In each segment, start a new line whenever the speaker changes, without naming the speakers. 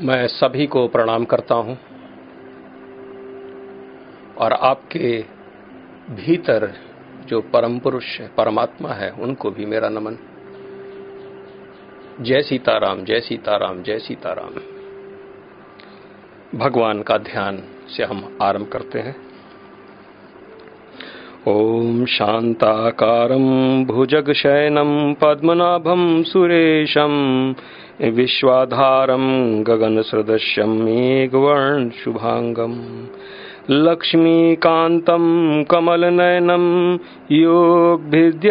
मैं सभी को प्रणाम करता हूँ और आपके भीतर जो परम पुरुष है, परमात्मा है, उनको भी मेरा नमन। जय सीताराम जय सीताराम जय सीताराम। भगवान का ध्यान से हम आरंभ करते हैं। ॐ शान्ताकारं भुजगशयनं पद्मनाभं सुरेशं विश्वाधारं गगनसदृश्यं मेघवर्णशुभाङ्गम् लक्ष्मीकान्तं कमलनयनं योगभिद्यार्नगम्यं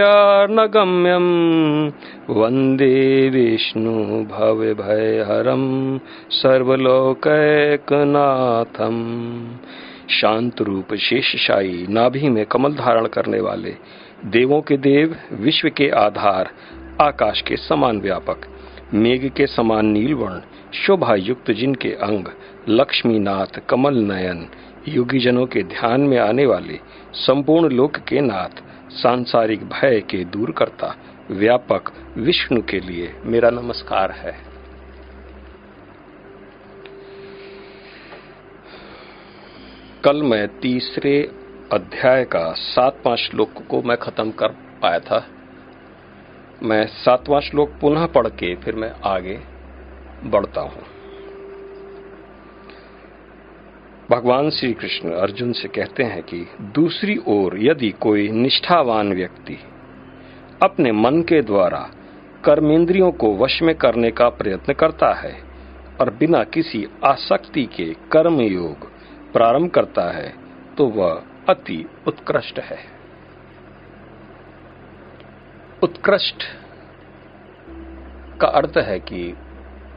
वंदे विष्णुभवभयहरं सर्वलोकैकनाथम् शांत रूप शेषशाही नाभि में कमल धारण करने वाले देवों के देव, विश्व के आधार, आकाश के समान व्यापक, मेघ के समान नीलवर्ण शोभा युक्त जिनके अंग, लक्ष्मीनाथ कमल नयन युगी जनों के ध्यान में आने वाले संपूर्ण लोक के नाथ, सांसारिक भय के दूर करता व्यापक विष्णु के लिए मेरा नमस्कार है। कल मैं तीसरे अध्याय का सातवां श्लोक को मैं खत्म कर पाया था। मैं सातवां श्लोक पुनः पढ़ के फिर मैं आगे बढ़ता हूँ। भगवान श्री कृष्ण अर्जुन से कहते हैं कि दूसरी ओर यदि कोई निष्ठावान व्यक्ति अपने मन के द्वारा कर्मेंद्रियों को वश में करने का प्रयत्न करता है और बिना किसी आसक्ति के कर्म योग प्रारंभ करता है तो वह अति उत्कृष्ट है। उत्कृष्ट का अर्थ है कि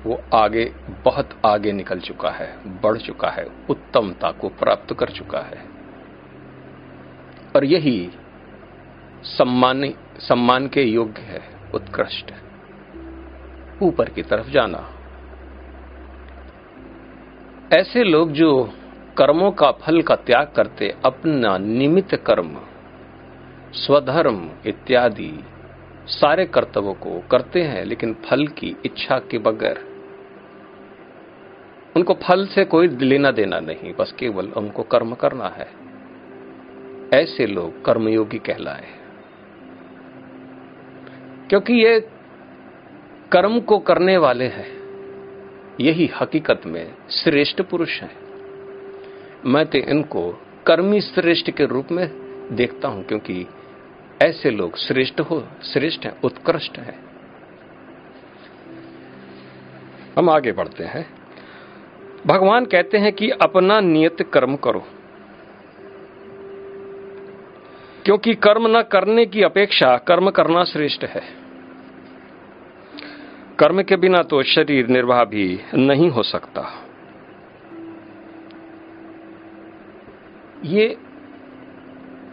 वो आगे, बहुत आगे निकल चुका है, बढ़ चुका है, उत्तमता को प्राप्त कर चुका है। और यही सम्मान सम्मान के योग्य है, उत्कृष्ट। ऊपर की तरफ़ जाना। ऐसे लोग जो कर्मों का फल का त्याग करते अपना निमित्त कर्म, स्वधर्म इत्यादि सारे कर्तव्यों को करते हैं, लेकिन फल की इच्छा के बगैर। उनको फल से कोई लेना देना नहीं, बस केवल उनको कर्म करना है। ऐसे लोग कर्मयोगी कहलाए क्योंकि ये कर्म को करने वाले हैं, यही हकीकत में श्रेष्ठ पुरुष हैं। मैं तो इनको कर्मी श्रेष्ठ के रूप में देखता हूँ, क्योंकि ऐसे लोग श्रेष्ठ हो, श्रेष्ठ हैं, उत्कृष्ट हैं। हम आगे बढ़ते हैं। भगवान कहते हैं कि अपना नियत कर्म करो। क्योंकि कर्म न करने की अपेक्षा कर्म करना श्रेष्ठ है। कर्म के बिना तो शरीर निर्वाह भी नहीं हो सकता। ये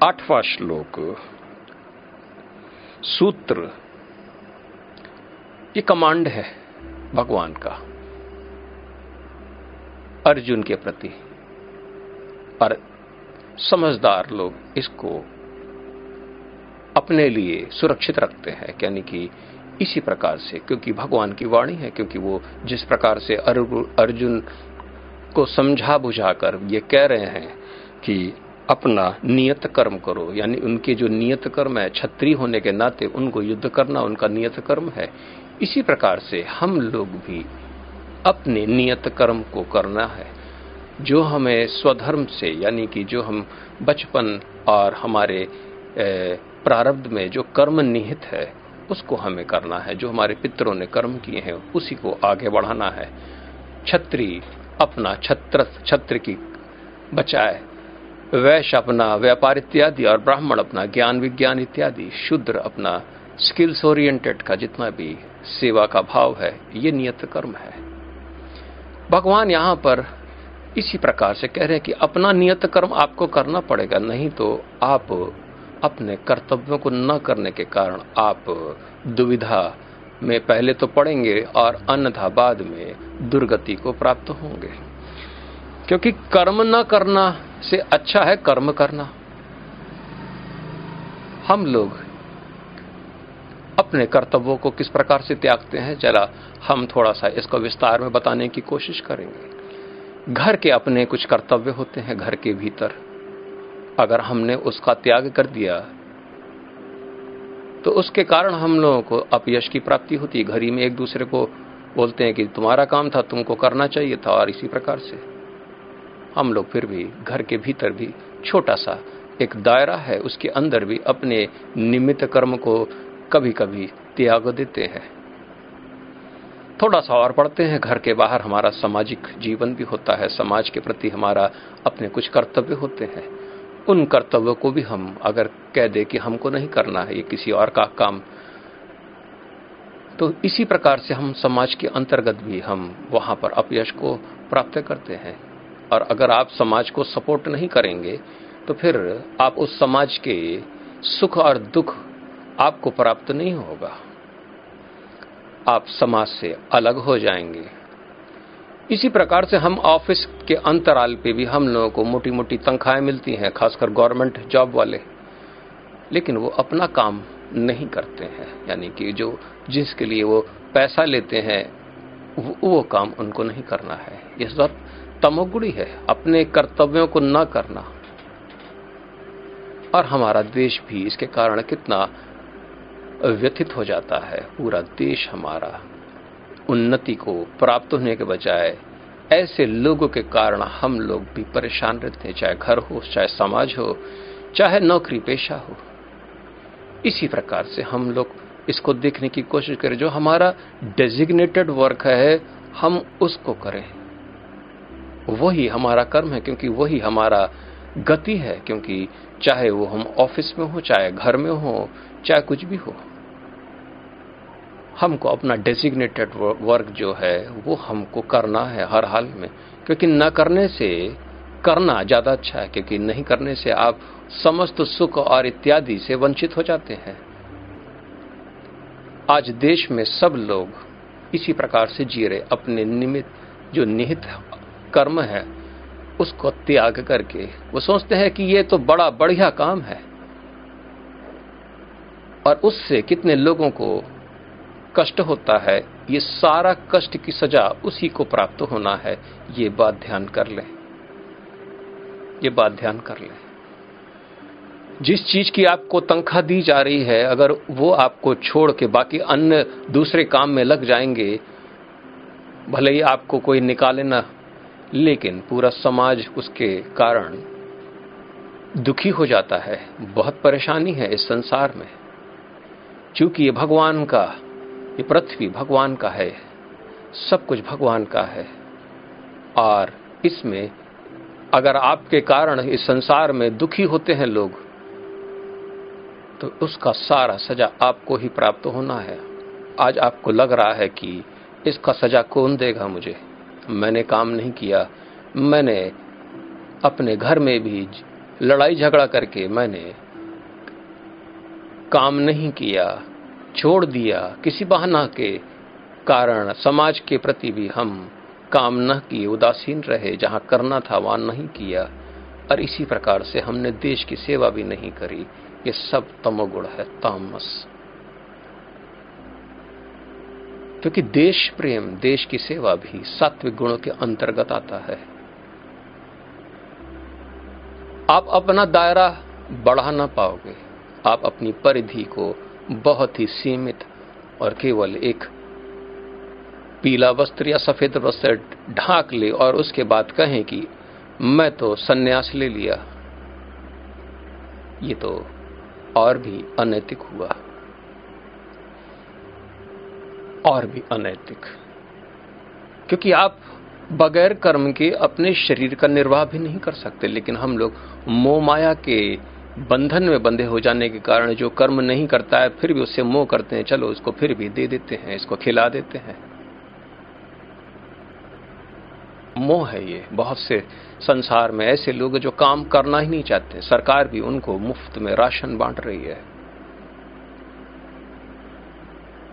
आठवां श्लोक, सूत्र, ये कमांड है भगवान का, अर्जुन के प्रति। और समझदार लोग इसको अपने लिए सुरक्षित रखते हैं, यानी कि इसी प्रकार से, क्योंकि भगवान की वाणी है, क्योंकि वो जिस प्रकार से अर्जुन को समझा बुझाकर ये कह रहे हैं कि अपना नियत कर्म करो, यानी उनके जो नियत कर्म है छत्री होने के नाते उनको युद्ध करना उनका नियत कर्म है। इसी प्रकार से हम लोग भी अपने नियत कर्म को करना है। जो हमें स्वधर्म से, यानी कि जो हम बचपन और हमारे प्रारब्ध में जो कर्म निहित है, उसको हमें करना है। जो हमारे पितरों ने कर्म किए हैं, उसी को आगे बढ़ाना है। छत्री अपना छत्र छत्र की बचाए वैश्य अपना, व्यापार इत्यादि और ब्राह्मण अपना, ज्ञान विज्ञान इत्यादि, शूद्र अपना स्किल्स ओरिएंटेड का जितना भी सेवा का भाव है, ये नियत कर्म है। भगवान यहाँ पर इसी प्रकार से कह रहे हैं कि अपना नियत कर्म आपको करना पड़ेगा, नहीं तो आप अपने कर्तव्यों को न करने के कारण आप दुविधा में पहले तो पड़ेंगे और अन्यथा बाद में दुर्गति को प्राप्त होंगे। क्योंकि कर्म न करना से अच्छा है कर्म करना। हम लोग अपने कर्तव्यों को किस प्रकार से त्यागते हैं चला हम थोड़ा सा इसको विस्तार में बताने की कोशिश करेंगे। घर के अपने कुछ कर्तव्य होते हैं घर के भीतर। अगर हमने उसका त्याग कर दिया तो उसके कारण हम लोगों को अपयश की प्राप्ति होती है। घरी में एक दूसरे को बोलते हैं कि तुम्हारा काम था, तुमको करना चाहिए था, और इसी प्रकार से। हम लोग फिर भी घर के भीतर भी छोटा सा एक दायरा है, उसके अंदर भी अपने निमित्त कर्म को कभी कभी त्याग देते हैं। थोड़ा सा और पढ़ते हैं, घर के बाहर हमारा सामाजिक जीवन भी होता है, समाज के प्रति हमारा अपने कुछ कर्तव्य होते हैं। उन कर्तव्यों को भी हम अगर कह दे कि हमको नहीं करना है, ये किसी और का काम। तो इसी प्रकार से हम समाज के अंतर्गत भी हम वहाँ पर अपयश को प्राप्त करते हैं। और अगर आप समाज को सपोर्ट नहीं करेंगे तो फिर आप उस समाज के सुख और दुख आपको प्राप्त नहीं होगा। आप समाज से अलग हो जाएँगे। इसी प्रकार से हम ऑफ़िस के अंतराल पे भी हम लोगों को मोटी मोटी तनख्वाहें मिलती हैं खासकर गवर्नमेंट जॉब वाले। लेकिन वो अपना काम नहीं करते हैं। यानी कि जो जिसके लिए वो पैसा लेते हैं वो, वो काम उनको नहीं करना है। ये सब तमोगुड़ी है, अपने कर्तव्यों को न करना। और हमारा देश भी इसके कारण कितना व्यथित हो जाता है। पूरा देश हमारा उन्नति को प्राप्त होने के बजाय ऐसे लोगों के कारण हम लोग भी परेशान रहते हैं, चाहे घर हो, चाहे समाज हो, चाहे नौकरी पेशा हो। इसी प्रकार से हम लोग इसको देखने की कोशिश करें। जो हमारा डेजिग्नेटेड वर्क है, हम उसको करें। वही हमारा कर्म है, क्योंकि वही हमारा गति है, क्योंकि चाहे वो हम ऑफ़िस में हो, चाहे घर में हो, चाहे कुछ भी हो, हमको अपना डेजिग्नेटेड वर्क जो है, वो हमको करना है हर हाल में। क्योंकि न करने से करना ज़्यादा अच्छा है, क्योंकि नहीं करने से आप समस्त सुख और इत्यादि से वंचित हो जाते हैं। आज देश में सब लोग इसी प्रकार से जी रहे, अपने निमित्त जो निहित कर्म है, उसको त्याग करके, वो सोचते हैं कि ये तो बड़ा बढ़िया काम है। और उससे कितने लोगों को कष्ट होता है, ये सारा कष्ट की सजा उसी को प्राप्त होना है, ये बात ध्यान कर लें। ये बात ध्यान कर लें। जिस चीज़ की आपको तनख्वाह दी जा रही है, अगर वो आपको छोड़ के बाकी अन्य दूसरे काम में लग जाएँगे, भले ही आपको कोई निकाले ना लेकिन पूरा समाज उसके कारण दुखी हो जाता है, बहुत परेशानी है इस संसार में। क्योंकि ये भगवान का, ये पृथ्वी भगवान का है, सब कुछ भगवान का है, और इसमें अगर आपके कारण इस संसार में दुखी होते हैं लोग तो उसका सारा सजा आपको ही प्राप्त होना है। आज आपको लग रहा है कि इसका सजा कौन देगा मुझे? मैंने काम नहीं किया। मैंने अपने घर में भी लड़ाई झगड़ा करके मैंने काम नहीं किया, छोड़ दिया। किसी बहाना के कारण समाज के प्रति भी हम काम न किए, उदासीन रहे। जहाँ करना था वहाँ नहीं किया। और इसी प्रकार से हमने देश की सेवा भी नहीं करी। ये सब तमोगुण है, तामस। क्योंकि देश प्रेम, देश की सेवा भी सात्विक गुणों के अंतर्गत आता है। आप अपना दायरा बढ़ा ना पाओगे। आप अपनी परिधि को बहुत ही सीमित और केवल एक पीला वस्त्र या सफ़ेद वस्त्र ढांक ले और उसके बाद कहें कि, मैं तो सन्यास ले लिया। ये तो और भी अनैतिक हुआ। और भी अनैतिक। क्योंकि आप बगैर कर्म के अपने शरीर का निर्वाह भी नहीं कर सकते, लेकिन हम लोग मोह माया के बंधन में बंधे हो जाने के कारण जो कर्म नहीं करता है, फिर भी उससे मोह करते हैं, चलो उसको फिर भी दे देते हैं, इसको खिला देते हैं। मोह है ये, बहुत से संसार में ऐसे लोग जो काम करना ही नहीं चाहते। सरकार भी उनको मुफ़्त में राशन बांट रही है।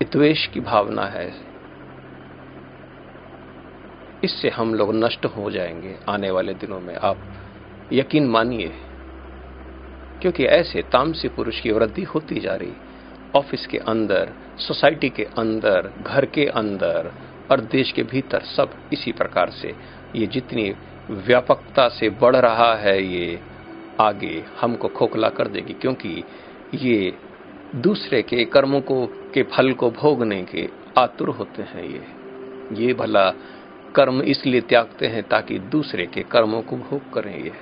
द्वेष की भावना है। इससे हम लोग नष्ट हो जाएँगे आने वाले दिनों में। आप यकीन मानिए, क्योंकि ऐसे तामसी पुरुष की वृद्धि होती जा रही। ऑफ़िस के अंदर, सोसाइटी के अंदर, घर के अंदर और देश के भीतर सब इसी प्रकार से। ये जितनी व्यापकता से बढ़ रहा है, ये आगे हमको खोखला कर देगी, क्योंकि ये दूसरे के कर्मों को, के फल को भोगने के आतुर होते हैं ये। ये भला कर्म इसलिए त्यागते हैं ताकि दूसरे के कर्मों को भोग करें ये।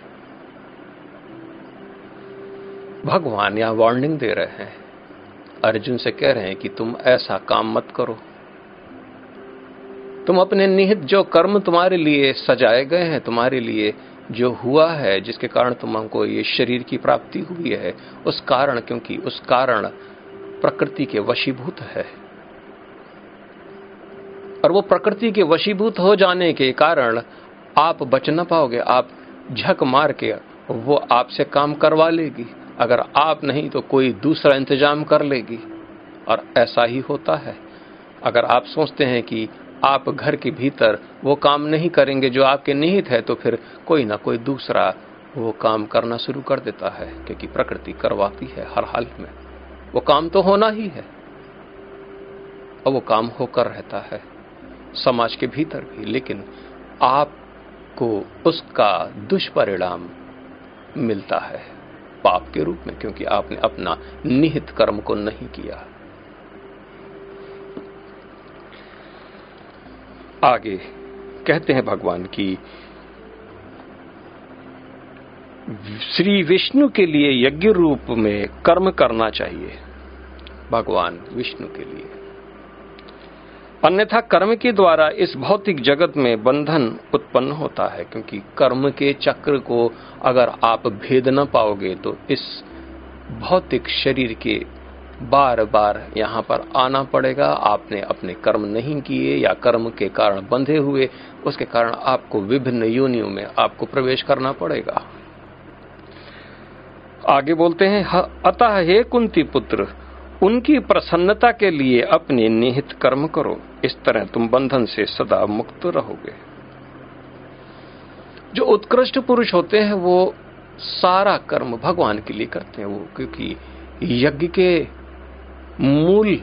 भगवान यहाँ वार्निंग दे रहे हैं। अर्जुन से कह रहे हैं कि तुम ऐसा काम मत करो। तुम अपने निहित जो कर्म तुम्हारे लिए सजाए गए हैं, तुम्हारे लिए जो हुआ है, जिसके कारण तुमको ये शरीर की प्राप्ति हुई है, उस कारण, क्योंकि उस कारण प्रकृति के वशीभूत है। और वो प्रकृति के वशीभूत हो जाने के कारण आप बच न पाओगे, आप झक मार के वो आपसे काम करवा लेगी। अगर आप नहीं तो कोई दूसरा इंतज़ाम कर लेगी। और ऐसा ही होता है। अगर आप सोचते हैं कि आप घर के भीतर वो काम नहीं करेंगे जो आपके निहित है तो फिर कोई ना कोई दूसरा वो काम करना शुरू कर देता है, क्योंकि प्रकृति करवाती है हर हाल में। वो काम तो होना ही है, और वो काम होकर रहता है समाज के भीतर भी, लेकिन आपको उसका दुष्परिणाम मिलता है पाप के रूप में, क्योंकि आपने अपना निहित कर्म को नहीं किया। आगे कहते हैं भगवान की श्री विष्णु के लिए यज्ञ रूप में कर्म करना चाहिए, भगवान विष्णु के लिए। अन्यथा कर्म के द्वारा इस भौतिक जगत में बंधन उत्पन्न होता है, क्योंकि कर्म के चक्र को अगर आप भेद न पाओगे तो इस भौतिक शरीर के बार बार यहाँ पर आना पड़ेगा। आपने अपने कर्म नहीं किए या कर्म के कारण बंधे हुए, उसके कारण आपको विभिन्न योनियों में आपको प्रवेश करना पड़ेगा। आगे बोलते हैं अतः हे कुंती पुत्र, उनकी प्रसन्नता के लिए अपने निहित कर्म करो। इस तरह तुम बंधन से सदा मुक्त रहोगे। जो उत्कृष्ट पुरुष होते हैं, वो सारा कर्म भगवान के लिए करते हैं। वो क्योंकि यज्ञ के मूल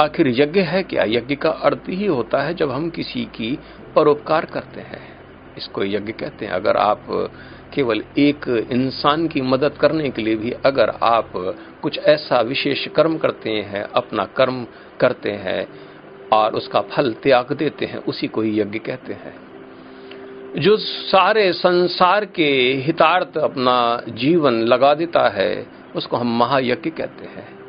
आखिर यज्ञ है क्या? यज्ञ का अर्थ ही होता है जब हम किसी की परोपकार करते हैं। इसको यज्ञ कहते हैं। अगर आप केवल एक इंसान की मदद करने के लिए भी अगर आप कुछ ऐसा विशेष कर्म करते हैं, अपना कर्म करते हैं और उसका फल त्याग देते हैं, उसी को ही यज्ञ कहते हैं। जो सारे संसार के हितार्थ अपना जीवन लगा देता है, उसको हम महायज्ञ कहते हैं।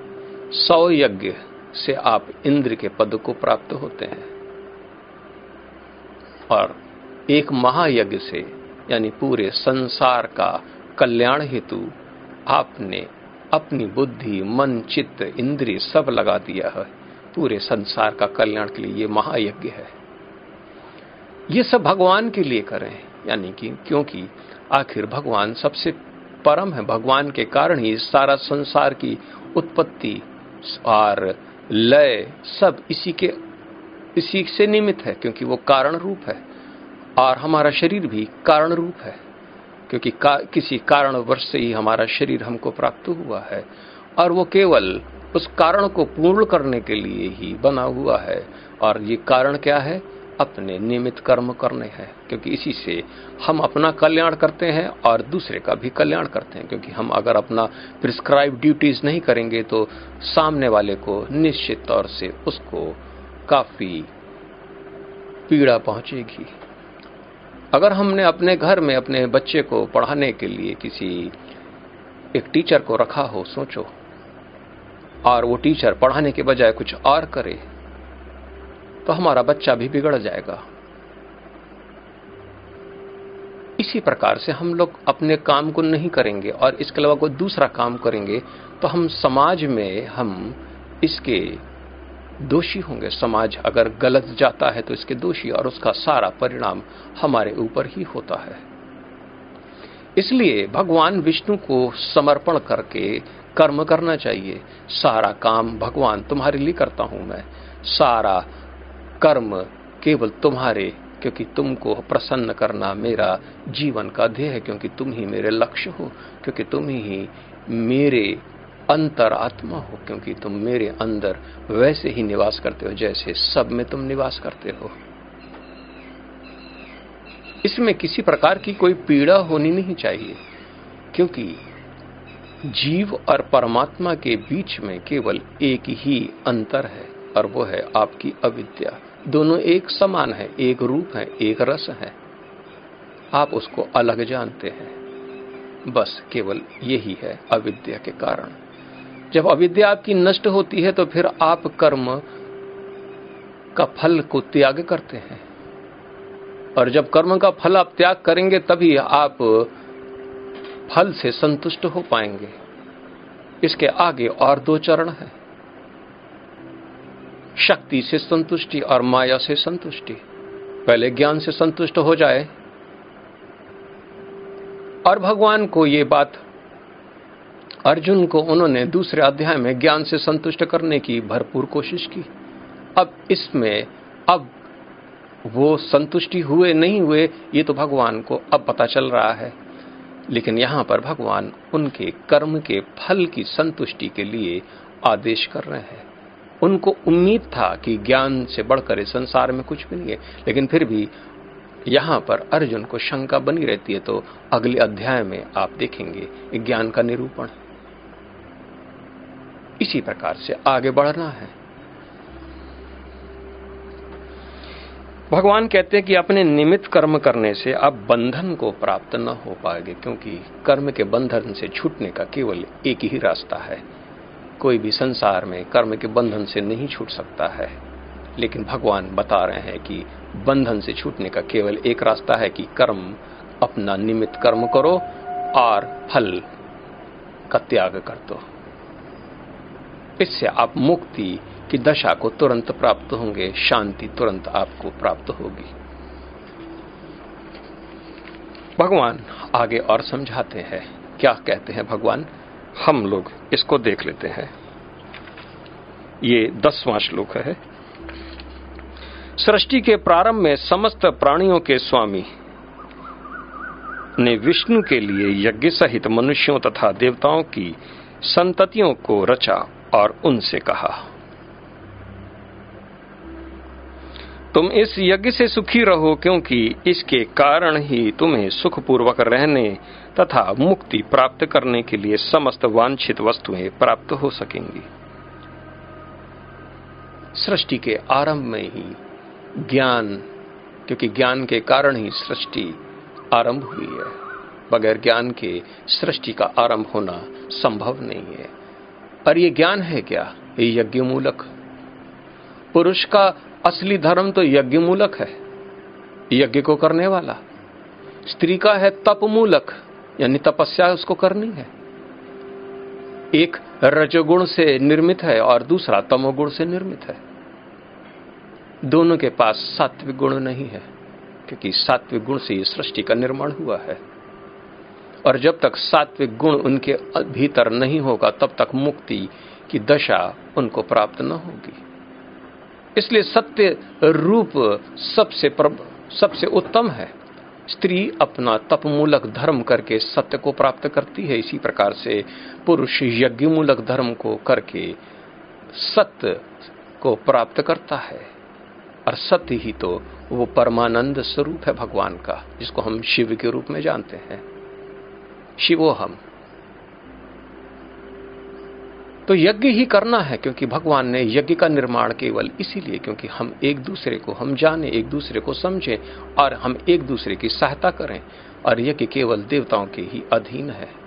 सौ यज्ञ से आप इंद्र के पद को प्राप्त होते हैं। और एक महायज्ञ से, यानी पूरे संसार का कल्याण हेतु, आपने अपनी बुद्धि, मन, चित्त, इंद्रिय सब लगा दिया है। पूरे संसार का कल्याण के लिए ये महायज्ञ है। ये सब भगवान के लिए करें, यानी कि क्योंकि आखिर भगवान सबसे परम है। भगवान के कारण ही सारा संसार की उत्पत्ति और लय सब इसी के इसी से निमित्त है क्योंकि वो कारण रूप है। और हमारा शरीर भी कारण रूप है क्योंकि का, किसी कारण वर्ष से ही हमारा शरीर हमको प्राप्त हुआ है। और वो केवल उस कारण को पूर्ण करने के लिए ही बना हुआ है। और ये कारण क्या है? अपने नियमित कर्म करने हैं, क्योंकि इसी से हम अपना कल्याण करते हैं और दूसरे का भी कल्याण करते हैं, क्योंकि हम अगर अपना प्रिस्क्राइब ड्यूटीज़ नहीं करेंगे तो सामने वाले को निश्चित तौर से उसको काफ़ी पीड़ा पहुंचेगी। अगर हमने अपने घर में अपने बच्चे को पढ़ाने के लिए किसी एक टीचर को रखा हो, सोचो, और वो टीचर पढ़ाने के बजाय कुछ और करे तो हमारा बच्चा भी बिगड़ जाएगा। इसी प्रकार से हम लोग अपने काम को नहीं करेंगे और इसके अलावा कोई दूसरा काम करेंगे तो हम समाज में हम इसके दोषी होंगे। समाज अगर गलत जाता है तो इसके दोषी और उसका सारा परिणाम हमारे ऊपर ही होता है। इसलिए भगवान विष्णु को समर्पण करके कर्म करना चाहिए। सारा काम भगवान तुम्हारे लिए करता हूँ मैं। सारा कर्म केवल तुम्हारे, क्योंकि तुमको प्रसन्न करना मेरा जीवन का ध्येय है, क्योंकि तुम ही मेरे लक्ष्य हो, क्योंकि तुम ही मेरे अंतरात्मा हो, क्योंकि तुम मेरे अंदर वैसे ही निवास करते हो, जैसे सब में तुम निवास करते हो। इसमें किसी प्रकार की कोई पीड़ा होनी नहीं चाहिए, क्योंकि जीव और परमात्मा के बीच में केवल एक ही अंतर है, और वो है आपकी अविद्या। दोनों एक समान है, एक रूप है, एक रस है। आप उसको अलग जानते हैं। बस केवल यही है अविद्या के कारण। जब अविद्या आपकी नष्ट होती है तो फिर आप कर्म का फल को त्याग करते हैं। और जब कर्म का फल आप त्याग करेंगे, तभी आप फल से संतुष्ट हो पाएँगे। इसके आगे और दो चरण है। शक्ति से संतुष्टि और माया से संतुष्टि। पहले ज्ञान से संतुष्ट हो जाए। और भगवान को ये बात, अर्जुन को उन्होंने दूसरे अध्याय में ज्ञान से संतुष्ट करने की भरपूर कोशिश की। अब इसमें, अब वो संतुष्टि हुए, नहीं हुए, ये तो भगवान को अब पता चल रहा है। लेकिन यहाँ पर भगवान उनके कर्म के फल की संतुष्टि के लिए आदेश कर रहे हैं। उनको उम्मीद था कि ज्ञान से बढ़कर इस संसार में कुछ भी नहीं है लेकिन फिर भी यहाँ पर अर्जुन को शंका बनी रहती है तो अगले अध्याय में आप देखेंगे ज्ञान का निरूपण। इसी प्रकार से आगे बढ़ना है। भगवान कहते हैं कि अपने निमित्त कर्म करने से आप बंधन को प्राप्त न हो पाएँगे, क्योंकि कर्म के बंधन से छूटने का केवल एक ही रास्ता है। कोई भी संसार में कर्म के बंधन से नहीं छूट सकता है। लेकिन भगवान बता रहे हैं कि बंधन से छूटने का केवल एक रास्ता है कि कर्म, अपना निमित्त कर्म करो और फल का त्याग कर दो। इससे आप मुक्ति की दशा को तुरंत प्राप्त होंगे, शांति तुरंत आपको प्राप्त होगी। भगवान आगे और समझाते हैं। क्या कहते हैं भगवान? हम लोग इसको देख लेते हैं। ये दसवां श्लोक है। सृष्टि के प्रारंभ में समस्त प्राणियों के स्वामी ने विष्णु के लिए यज्ञ सहित मनुष्यों तथा देवताओं की संततियों को रचा और उनसे कहा तुम इस यज्ञ से सुखी रहो क्योंकि इसके कारण ही तुम्हें सुखपूर्वक रहने तथा मुक्ति प्राप्त करने के लिए समस्त वांछित वस्तुएँ प्राप्त हो सकेंगी। सृष्टि के आरंभ में ही ज्ञान, क्योंकि ज्ञान के कारण ही सृष्टि आरंभ हुई है, बगैर ज्ञान के सृष्टि का आरंभ होना संभव नहीं है। और ये ज्ञान है क्या? ये यज्ञ मूलक पुरुष का असली धर्म तो यज्ञ मूलक है। यज्ञ को करने वाला। स्त्री का है तप मूलक यानी तपस्या उसको करनी है। एक रजोगुण से निर्मित है और दूसरा तमोगुण से निर्मित है। दोनों के पास सात्विक गुण नहीं है, क्योंकि सात्विक गुण से ये सृष्टि का निर्माण हुआ है। और जब तक सात्विक गुण उनके भीतर नहीं होगा, तब तक मुक्ति की दशा उनको प्राप्त न होगी। इसलिए सत्य रूप सबसे सबसे उत्तम है। स्त्री अपना तपमूलक धर्म करके सत्य को प्राप्त करती है। इसी प्रकार से पुरुष यज्ञ मूलक धर्म को करके सत्य को प्राप्त करता है। और सत्य ही तो वो परमानंद स्वरूप है भगवान का, जिसको हम शिव के रूप में जानते हैं। शिवो हम। तो यज्ञ ही करना है, क्योंकि भगवान ने यज्ञ का निर्माण केवल इसीलिए क्योंकि हम एक दूसरे को हम जाने, एक दूसरे को समझें और हम एक दूसरे की सहायता करें, और यज्ञ केवल देवताओं के ही अधीन है।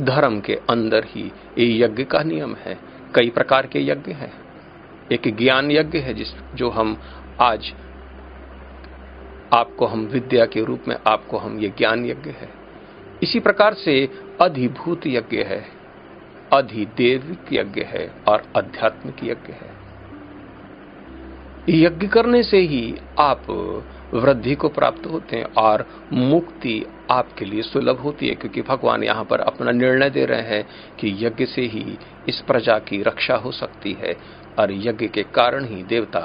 धर्म के अंदर ही ये यज्ञ का नियम है। कई प्रकार के यज्ञ हैं। एक ज्ञान यज्ञ है जिस, जो हम आज आपको हम विद्या के रूप में आपको हम ये ज्ञान यज्ञ है। इसी प्रकार से अधिभूत यज्ञ है अधिदेविक यज्ञ है और आध्यात्मिक यज्ञ है। यज्ञ करने से ही आप वृद्धि को प्राप्त होते हैं और मुक्ति आपके लिए सुलभ होती है, क्योंकि भगवान यहाँ पर अपना निर्णय दे रहे हैं कि यज्ञ से ही इस प्रजा की रक्षा हो सकती है और यज्ञ के कारण ही देवता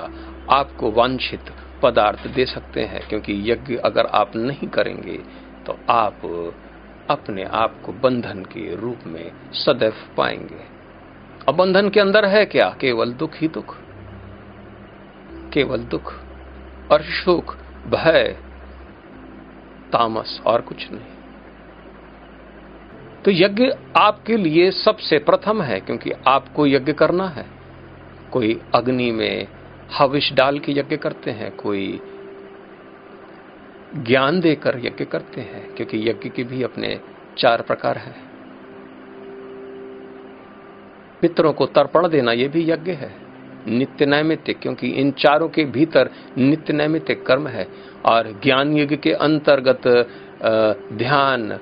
आपको वांछित पदार्थ दे सकते हैं, क्योंकि यज्ञ अगर आप नहीं करेंगे तो आप अपने आप को बंधन के रूप में सदैव पाएँगे। अब बंधन के अंदर है क्या? केवल दुख ही दुख। केवल दुख और शोक, भय, तामस और कुछ नहीं। तो यज्ञ आपके लिए सबसे प्रथम है, क्योंकि आपको यज्ञ करना है। कोई अग्नि में हविष डाल के यज्ञ करते हैं, कोई ज्ञान देकर यज्ञ करते हैं, क्योंकि यज्ञ के भी अपने चार प्रकार हैं। पितरों को तर्पण देना यह भी यज्ञ है। नित्य नैमित्तिक, क्योंकि इन चारों के भीतर नित्य नैमित्तिक कर्म है, और ज्ञान यज्ञ के अंतर्गत ध्यान,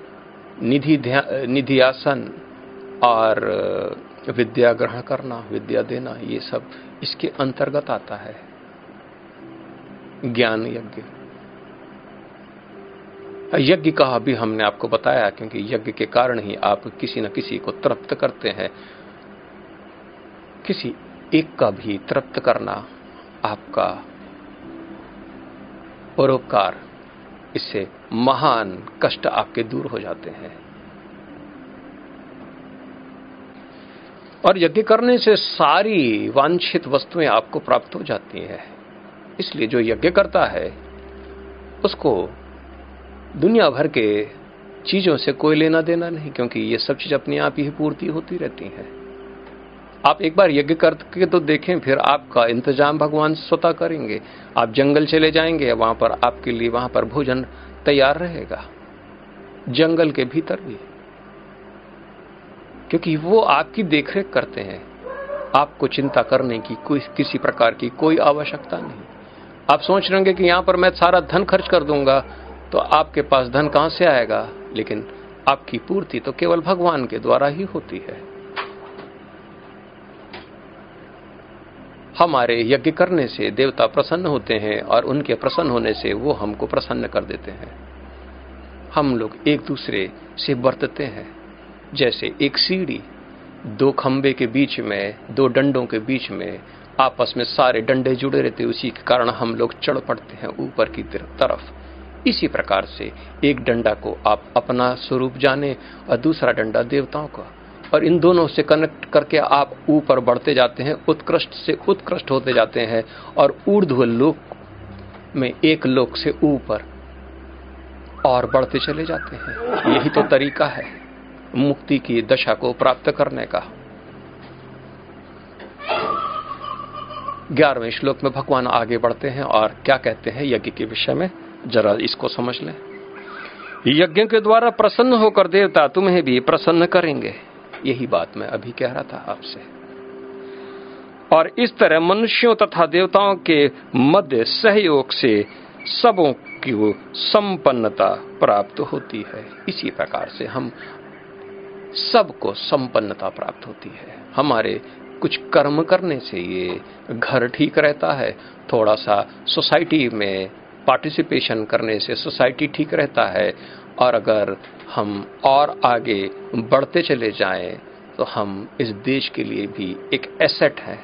निधि निधि आसन और विद्या ग्रहण करना, विद्या देना, ये सब इसके अंतर्गत आता है। ज्ञान यज्ञ। यज्ञ का भी हमने आपको बताया, क्योंकि यज्ञ के कारण ही आप किसी न किसी को तृप्त करते हैं। किसी एक का भी तृप्त करना आपका परोपकार, इससे महान कष्ट आपके दूर हो जाते हैं। और यज्ञ करने से सारी वांछित वस्तुएँ आपको प्राप्त हो जाती हैं। इसलिए जो यज्ञ करता है, उसको दुनिया भर के चीज़ों से कोई लेना देना नहीं, क्योंकि ये सब चीज़ अपने आप ही पूर्ति होती रहती है। आप एक बार यज्ञ करके तो देखें, फिर आपका इंतज़ाम भगवान स्वतः करेंगे। आप जंगल चले जाएँगे, वहाँ पर आपके लिए, वहाँ पर भोजन तैयार रहेगा। जंगल के भीतर भी। क्योंकि वो आपकी देखरेख करते हैं। आपको चिंता करने की कोई, किसी प्रकार की कोई आवश्यकता नहीं। आप सोच रहे कि यहाँ पर मैं सारा धन खर्च कर दूँगा तो आपके पास धन कहाँ से आएगा? लेकिन आपकी पूर्ति तो केवल भगवान के द्वारा ही होती है। हमारे यज्ञ करने से देवता प्रसन्न होते हैं और उनके प्रसन्न होने से वो हमको प्रसन्न कर देते हैं। हम लोग एक दूसरे से बरतते हैं। जैसे एक सीढ़ी, दो खंबे के बीच में, दो डंडों के बीच में, आपस में सारे डंडे जुड़े रहते उसी के कारण हम लोग चढ़ पड़ते हैं ऊपर की तरफ़। इसी प्रकार से एक डंडा को आप अपना स्वरूप जाने और दूसरा डंडा देवताओं का। और इन दोनों से कनेक्ट करके आप ऊपर बढ़ते जाते हैं, उत्कृष्ट से उत्कृष्ट होते जाते हैं और ऊर्ध्व लोक में एक लोक से ऊपर और बढ़ते चले जाते हैं। यही तो तरीका है मुक्ति की दशा को प्राप्त करने का। ग्यारहवें श्लोक में भगवान आगे बढ़ते हैं और क्या कहते हैं यज्ञ के विषय में? जरा इसको समझ ले। यज्ञ के द्वारा प्रसन्न होकर देवता तुम्हें भी प्रसन्न करेंगे। यही बात मैं अभी कह रहा था आपसे। और इस तरह मनुष्यों तथा देवताओं के मध्य सहयोग से सबों की संपन्नता प्राप्त होती है। इसी प्रकार से हम सबको संपन्नता प्राप्त होती है। हमारे कुछ कर्म करने से ये घर ठीक रहता है। थोड़ा सा सोसाइटी में पार्टिसिपेशन करने से सोसाइटी ठीक रहता है और अगर हम और आगे बढ़ते चले जाएँ तो हम इस देश के लिए भी एक एसेट है।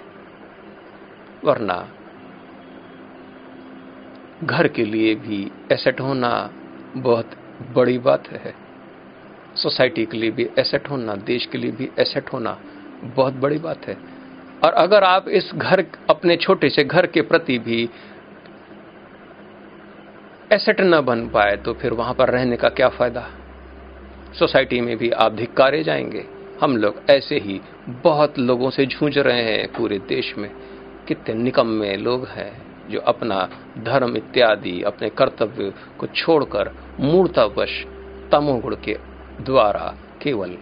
वरना घर के लिए भी एसेट होना बहुत बड़ी बात है। सोसाइटी के लिए भी एसेट होना, देश के लिए भी एसेट होना बहुत बड़ी बात है। और अगर आप इस घर, अपने छोटे से घर के प्रति भी एसेट न बन पाए तो फिर वहाँ पर रहने का क्या फ़ायदा? सोसाइटी में भी आप धिक्कारे जाएँगे। हम लोग ऐसे ही बहुत लोगों से जूझ रहे हैं पूरे देश में। कितने निकम्मे लोग हैं जो अपना धर्म इत्यादि, अपने कर्तव्य को छोड़कर मूर्तावश तमोगुण के द्वारा केवल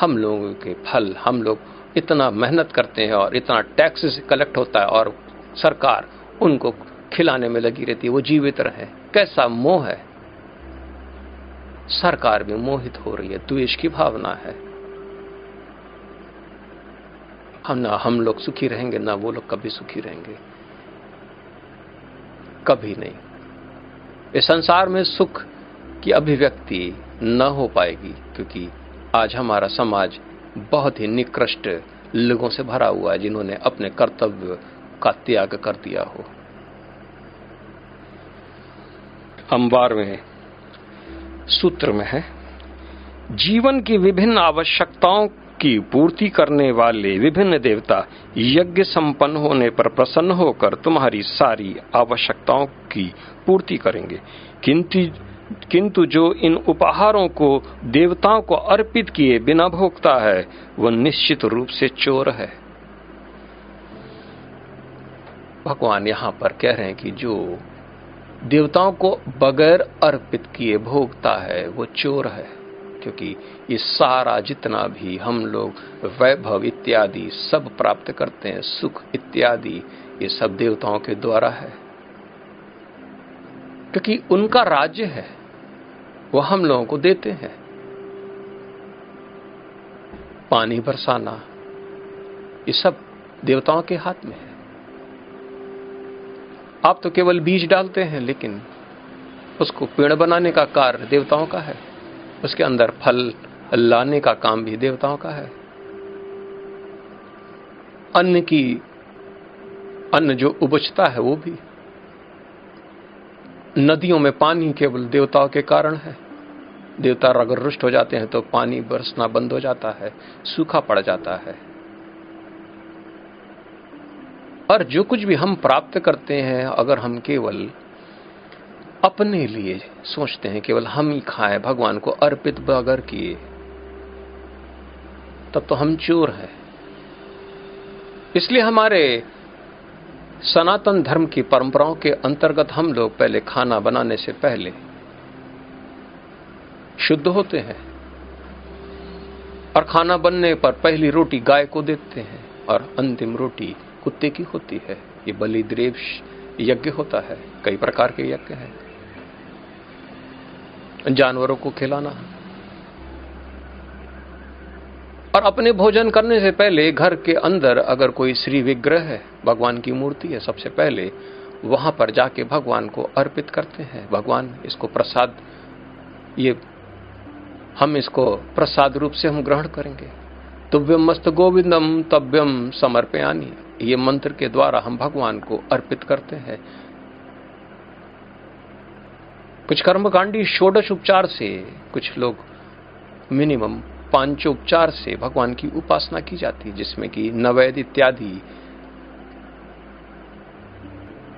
हम लोगों के फल, हम लोग इतना मेहनत करते हैं और इतना टैक्स कलेक्ट होता है और सरकार उनको खिलाने में लगी रहती है, वो जीवित रहे। कैसा मोह है? सरकार भी मोहित हो रही है द्वेष की भावना है। हम ना, हम लोग सुखी रहेंगे, ना वो लोग कभी सुखी रहेंगे। कभी नहीं। इस संसार में सुख की अभिव्यक्ति न हो पाएगी, क्योंकि आज हमारा समाज बहुत ही निकृष्ट लोगों से भरा हुआ है, जिन्होंने अपने कर्तव्य का त्याग कर दिया हो। हम बारहवें सूत्र में है, जीवन की विभिन्न आवश्यकताओं की पूर्ति करने वाले विभिन्न देवता यज्ञ संपन्न होने पर प्रसन्न होकर तुम्हारी सारी आवश्यकताओं की पूर्ति करेंगे। किंतु किंतु जो इन उपहारों को देवताओं को अर्पित किए बिना भोगता है, वह निश्चित रूप से चोर है। भगवान यहाँ पर कह रहे हैं कि जो देवताओं को बगैर अर्पित किए भोगता है, वो चोर है, क्योंकि ये सारा जितना भी हम लोग वैभव इत्यादि सब प्राप्त करते हैं, सुख इत्यादि, ये सब देवताओं के द्वारा है। क्योंकि उनका राज्य है, वो हम लोगों को देते हैं। पानी बरसाना, ये सब देवताओं के हाथ में है। आप तो केवल बीज डालते हैं, लेकिन उसको पेड़ बनाने का कार्य देवताओं का है। उसके अंदर फल लाने का काम भी देवताओं का है। अन्न की, अन्न जो उपजता है वो भी नदियों में पानी केवल देवताओं के कारण है। देवता अगर रुष्ट हो जाते हैं तो पानी बरसना बंद हो जाता है, सूखा पड़ जाता है। और जो कुछ भी हम प्राप्त करते हैं, अगर हम केवल अपने लिए सोचते हैं, केवल हम ही खाएँ, भगवान को अर्पित बगैर किए, तब तो हम चोर हैं। इसलिए हमारे सनातन धर्म की परंपराओं के अंतर्गत हम लोग पहले खाना बनाने से पहले शुद्ध होते हैं और खाना बनने पर पहली रोटी गाय को देते हैं और अंतिम रोटी कुत्ते की होती है। ये बलिद्रेव यज्ञ होता है। कई प्रकार के यज्ञ हैं। जानवरों को खिलाना। और अपने भोजन करने से पहले घर के अंदर अगर कोई श्री विग्रह है, भगवान की मूर्ति है, सबसे पहले वहाँ पर जाके भगवान को अर्पित करते हैं। भगवान इसको प्रसाद, ये हम इसको प्रसाद रूप से हम ग्रहण करेंगे। तुभ्यम मस्त गोविंदम तव्यम समर्पयानी ये मंत्र के द्वारा हम भगवान को अर्पित करते हैं। कुछ कर्मकांडी षोडश उपचार से, कुछ लोग मिनिमम पांचोपचार से भगवान की उपासना की जाती है, जिसमें कि नवैद इत्यादि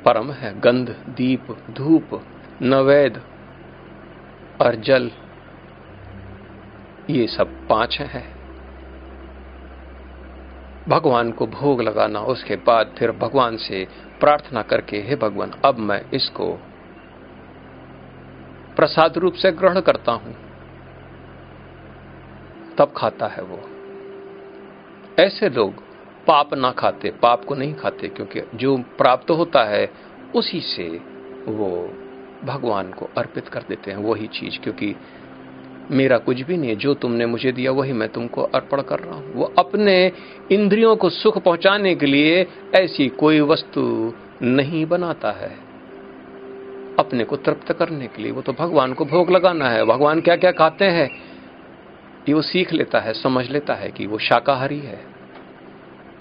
परम है, गंध, दीप, धूप, नवैद और जल ये सब पाँच हैं। भगवान को भोग लगाना, उसके बाद फिर भगवान से प्रार्थना करके, हे भगवान, अब मैं इसको प्रसाद रूप से ग्रहण करता हूँ। तब खाता है वो। ऐसे लोग पाप ना खाते, पाप को नहीं खाते, क्योंकि जो प्राप्त होता है, उसी से वो भगवान को अर्पित कर देते हैं, वही चीज़, क्योंकि मेरा कुछ भी नहीं है जो तुमने मुझे दिया वही मैं तुमको अर्पण कर रहा हूँ। वो अपने इंद्रियों को सुख पहुँचाने के लिए ऐसी कोई वस्तु नहीं बनाता है। अपने को तृप्त करने के लिए वो तो भगवान को भोग लगाना है। भगवान क्या क्या खाते हैं? ये वो सीख लेता है, समझ लेता है कि वो शाकाहारी है।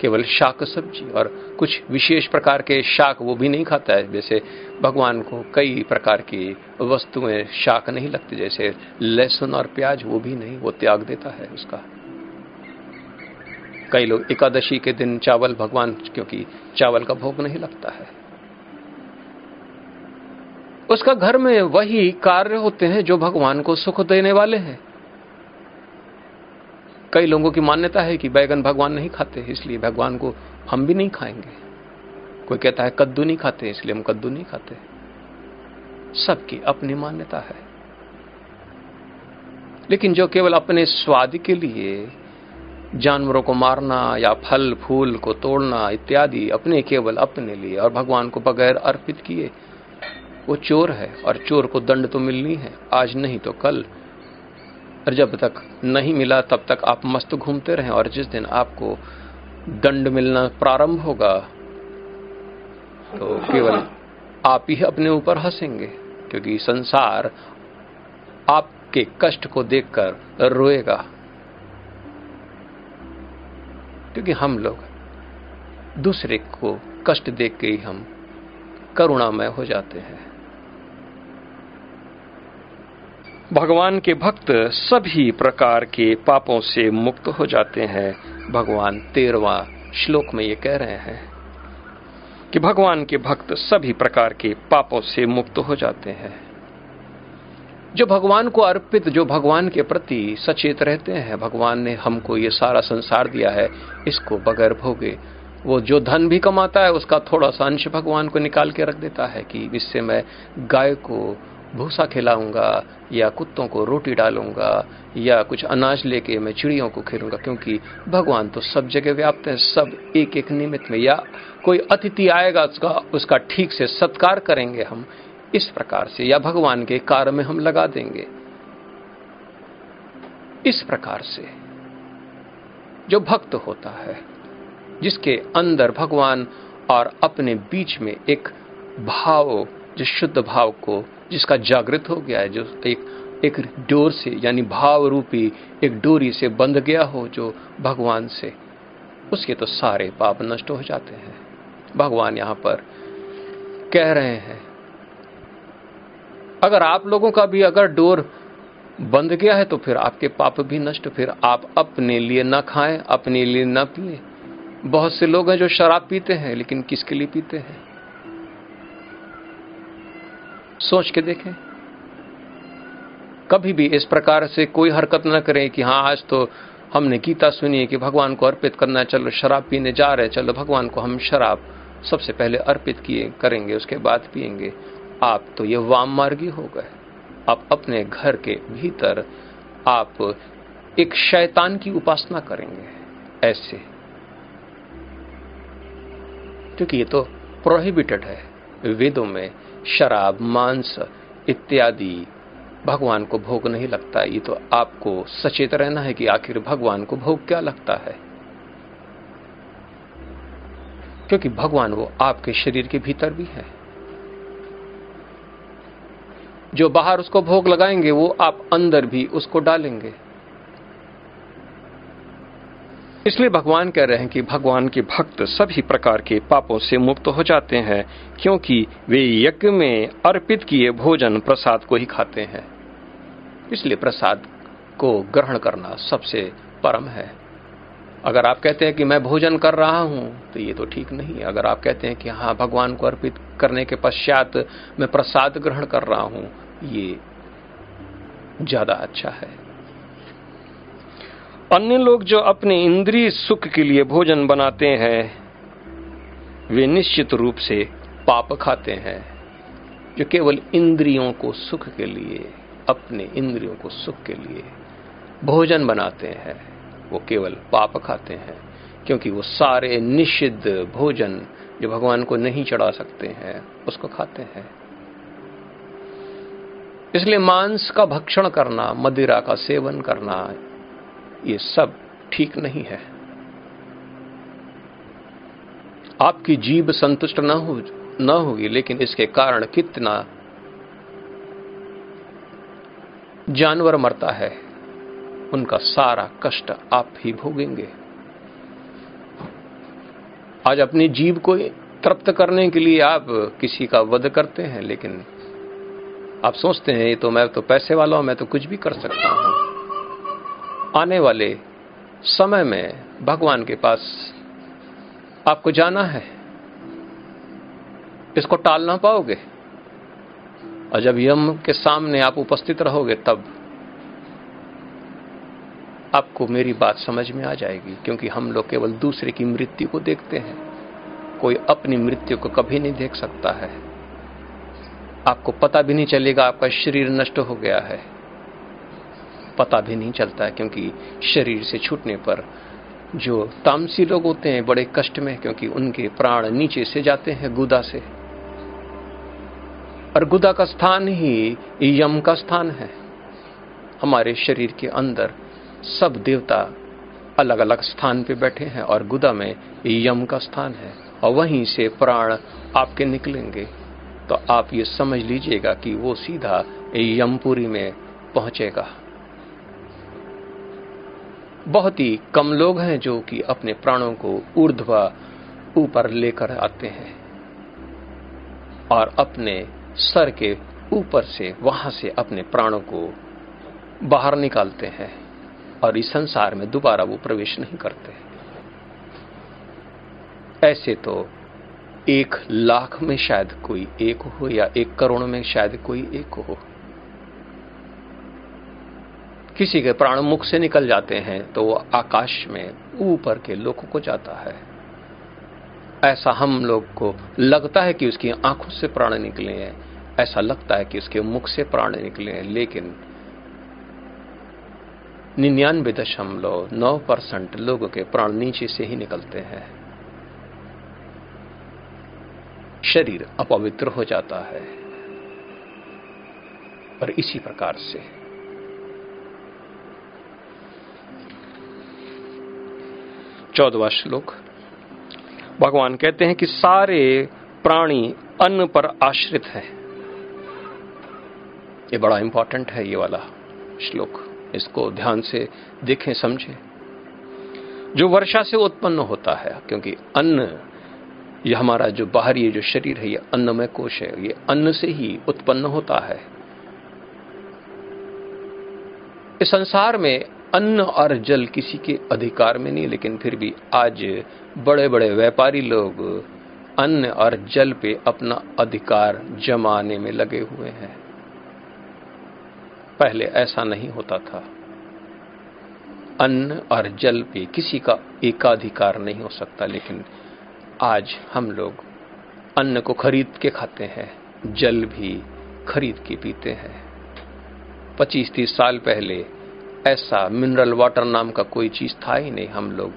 केवल शाक सब्ज़ी और कुछ विशेष प्रकार के शाक वो भी नहीं खाता है। जैसे भगवान को कई प्रकार की वस्तुएँ शाक नहीं लगती, जैसे लहसुन और प्याज वो भी नहीं, वो त्याग देता है उसका। कई लोग एकादशी के दिन चावल भगवान, क्योंकि चावल का भोग नहीं लगता है। उसका घर में वही कार्य होते हैं जो भगवान को सुख देने वाले हैं। कई लोगों की मान्यता है कि बैगन भगवान नहीं खाते, इसलिए भगवान को हम भी नहीं खाएँगे। कोई कहता है, कद्दू नहीं खाते, इसलिए हम कद्दू नहीं खाते। सबकी अपनी मान्यता है। लेकिन जो केवल अपने स्वाद के लिए, जानवरों को मारना या फल, फूल को तोड़ना इत्यादि अपने केवल अपने लिए और भगवान को बगैर अर्पित किए, वो चोर है और चोर को दंड तो मिलनी है। आज नहीं तो कल और जब तक नहीं मिला, तब तक आप मस्त घूमते रहें और जिस दिन आपको दंड मिलना प्रारंभ होगा तो केवल आप ही अपने ऊपर हंसेंगे, क्योंकि संसार आपके कष्ट को देखकर रोएगा। क्योंकि हम लोग दूसरे को कष्ट देख के ही हम करुणामय हो जाते हैं। भगवान के भक्त सभी प्रकार के पापों से मुक्त हो जाते हैं। भगवान तेरवा श्लोक में ये कह रहे हैं कि भगवान के भक्त सभी प्रकार के पापों से मुक्त हो जाते हैं। जो भगवान को अर्पित, जो भगवान के प्रति सचेत रहते हैं, भगवान ने हमको ये सारा संसार दिया है, इसको बगैर भोगे। वो जो धन भी कमाता है, उसका थोड़ा सा अंश भगवान को निकाल के रख देता है कि इससे मैं गाय को भूसा खिलाऊँगा, या कुत्तों को रोटी डालूँगा, या कुछ अनाज लेके मैं चिड़ियों को खिलूँगा, क्योंकि भगवान तो सब जगह व्याप्त है, सब एक एक निमित्त में। या कोई अतिथि आएगा, उसका उसका ठीक से सत्कार करेंगे हम इस प्रकार से, या भगवान के कार्य में हम लगा देंगे। इस प्रकार से जो भक्त होता है, जिसके अंदर भगवान और अपने बीच में एक भाव, जो शुद्ध भाव को जिसका जागृत हो गया है, जो एक एक डोर से, यानी भाव रूपी एक डोरी से बंध गया हो जो भगवान से, उसके तो सारे पाप नष्ट हो जाते हैं। भगवान यहाँ पर कह रहे हैं, अगर आप लोगों का भी अगर डोर बंद गया है तो फिर आपके पाप भी नष्ट, फिर आप अपने लिए ना खाएँ, अपने लिए ना पिए। बहुत से लोग हैं जो शराब पीते हैं, लेकिन किसके लिए पीते हैं? सोच के देखें। कभी भी इस प्रकार से कोई हरकत न करें कि हाँ आज तो हमने गीता सुनी है कि भगवान को अर्पित करना है, चलो शराब पीने जा रहे चलो भगवान को हम शराब सबसे पहले अर्पित किए, करेंगे, उसके बाद पिएँगे आप तो ये वाम मार्गी हो गए। आप अपने घर के भीतर आप एक शैतान की उपासना करेंगे, ऐसे। क्योंकि ये तो प्रोहिबिटेड है, वेदों में शराब, मांस इत्यादि भगवान को भोग नहीं लगता। ये तो आपको सचेत रहना है कि आखिर भगवान को भोग क्या लगता है। क्योंकि भगवान वो आपके शरीर के भीतर भी है। जो बाहर उसको भोग लगाएँगे, वो आप अंदर भी उसको डालेंगे। इसलिए भगवान कह रहे हैं कि भगवान के भक्त सभी प्रकार के पापों से मुक्त हो जाते हैं, क्योंकि वे यज्ञ में अर्पित किए भोजन प्रसाद को ही खाते हैं। इसलिए प्रसाद को ग्रहण करना सबसे परम है। अगर आप कहते हैं कि मैं भोजन कर रहा हूँ तो ये तो ठीक नहीं अगर आप कहते हैं कि हाँ भगवान को अर्पित करने के पश्चात मैं प्रसाद ग्रहण कर रहा हूँ, ये ज़्यादा अच्छा है। अन्य लोग जो अपने इंद्रिय सुख के लिए भोजन बनाते हैं, वे निश्चित रूप से पाप खाते हैं, जो केवल इंद्रियों को सुख के लिए, अपने इंद्रियों को सुख के लिए भोजन बनाते हैं। वो केवल पाप खाते हैं, क्योंकि वो सारे निषिद्ध भोजन जो भगवान को नहीं चढ़ा सकते हैं, उसको खाते हैं। इसलिए मांस का भक्षण करना, मदिरा का सेवन करना ये सब ठीक नहीं है। आपकी जीव संतुष्ट न हो, न होगी, लेकिन इसके कारण कितना जानवर मरता है, उनका सारा कष्ट आप ही भोगेंगे। आज अपनी जीव को तृप्त करने के लिए आप किसी का वध करते हैं, लेकिन आप सोचते हैं, ये तो मैं तो पैसे वाला हूँ, मैं तो कुछ भी कर सकता हूँ। आने वाले समय में भगवान के पास आपको जाना है। इसको टाल ना पाओगे। और जब यम के सामने आप उपस्थित रहोगे, तब आपको मेरी बात समझ में आ जाएगी, क्योंकि हम लोग केवल दूसरे की मृत्यु को देखते हैं। कोई अपनी मृत्यु को कभी नहीं देख सकता है। आपको पता भी नहीं चलेगा, आपका शरीर नष्ट हो गया है। पता भी नहीं चलता क्योंकि शरीर से छूटने पर जो तामसी लोग होते हैं, बड़े कष्ट में, क्योंकि उनके प्राण नीचे से जाते हैं, गुदा से। और गुदा का स्थान ही यम का स्थान है। हमारे शरीर के अंदर सब देवता अलग अलग स्थान पे बैठे हैं और गुदा में यम का स्थान है। और वहीं से प्राण आपके निकलेंगे। तो आप ये समझ लीजिएगा कि वो सीधा यमपुरी में पहुंचेगा। बहुत ही कम लोग हैं जो कि अपने प्राणों को ऊर्ध्वा ऊपर लेकर आते हैं और अपने सर के ऊपर से वहाँ से अपने प्राणों को बाहर निकालते हैं और इस संसार में दोबारा वो प्रवेश नहीं करते। ऐसे तो एक लाख में शायद कोई एक हो या एक करोड़ में शायद कोई एक हो। किसी के प्राण मुख से निकल जाते हैं तो वो आकाश में ऊपर के लोगों को जाता है। ऐसा हम लोग को लगता है कि उसकी आँखों से प्राण निकले हैं। ऐसा लगता है कि उसके मुख से प्राण निकले हैं, लेकिन निन्यानवे दशमलव नौ परसेंट लोगों के प्राण नीचे से ही निकलते हैं। शरीर अपवित्र हो जाता है। और इसी प्रकार से चौदवा श्लोक। भगवान कहते हैं कि सारे प्राणी अन्न पर आश्रित है। ये बड़ा इंपॉर्टेंट है ये वाला श्लोक। इसको ध्यान से देखें, समझें। जो वर्षा से उत्पन्न होता है, क्योंकि अन्न, ये हमारा जो बाहरी जो शरीर है, ये अन्नमय कोश है, ये अन्न से ही उत्पन्न होता है। इस संसार में अन्न और जल किसी के अधिकार में नहीं, लेकिन फिर भी आज बड़े बड़े व्यापारी लोग अन्न और जल पे अपना अधिकार जमाने में लगे हुए हैं। पहले ऐसा नहीं होता था। अन्न और जल पे किसी का एकाधिकार नहीं हो सकता, लेकिन आज हम लोग अन्न को खरीद के खाते हैं, जल भी खरीद के पीते हैं। पच्चीस तीस साल पहले ऐसा मिनरल वाटर नाम का कोई चीज़ था ही नहीं। हम लोग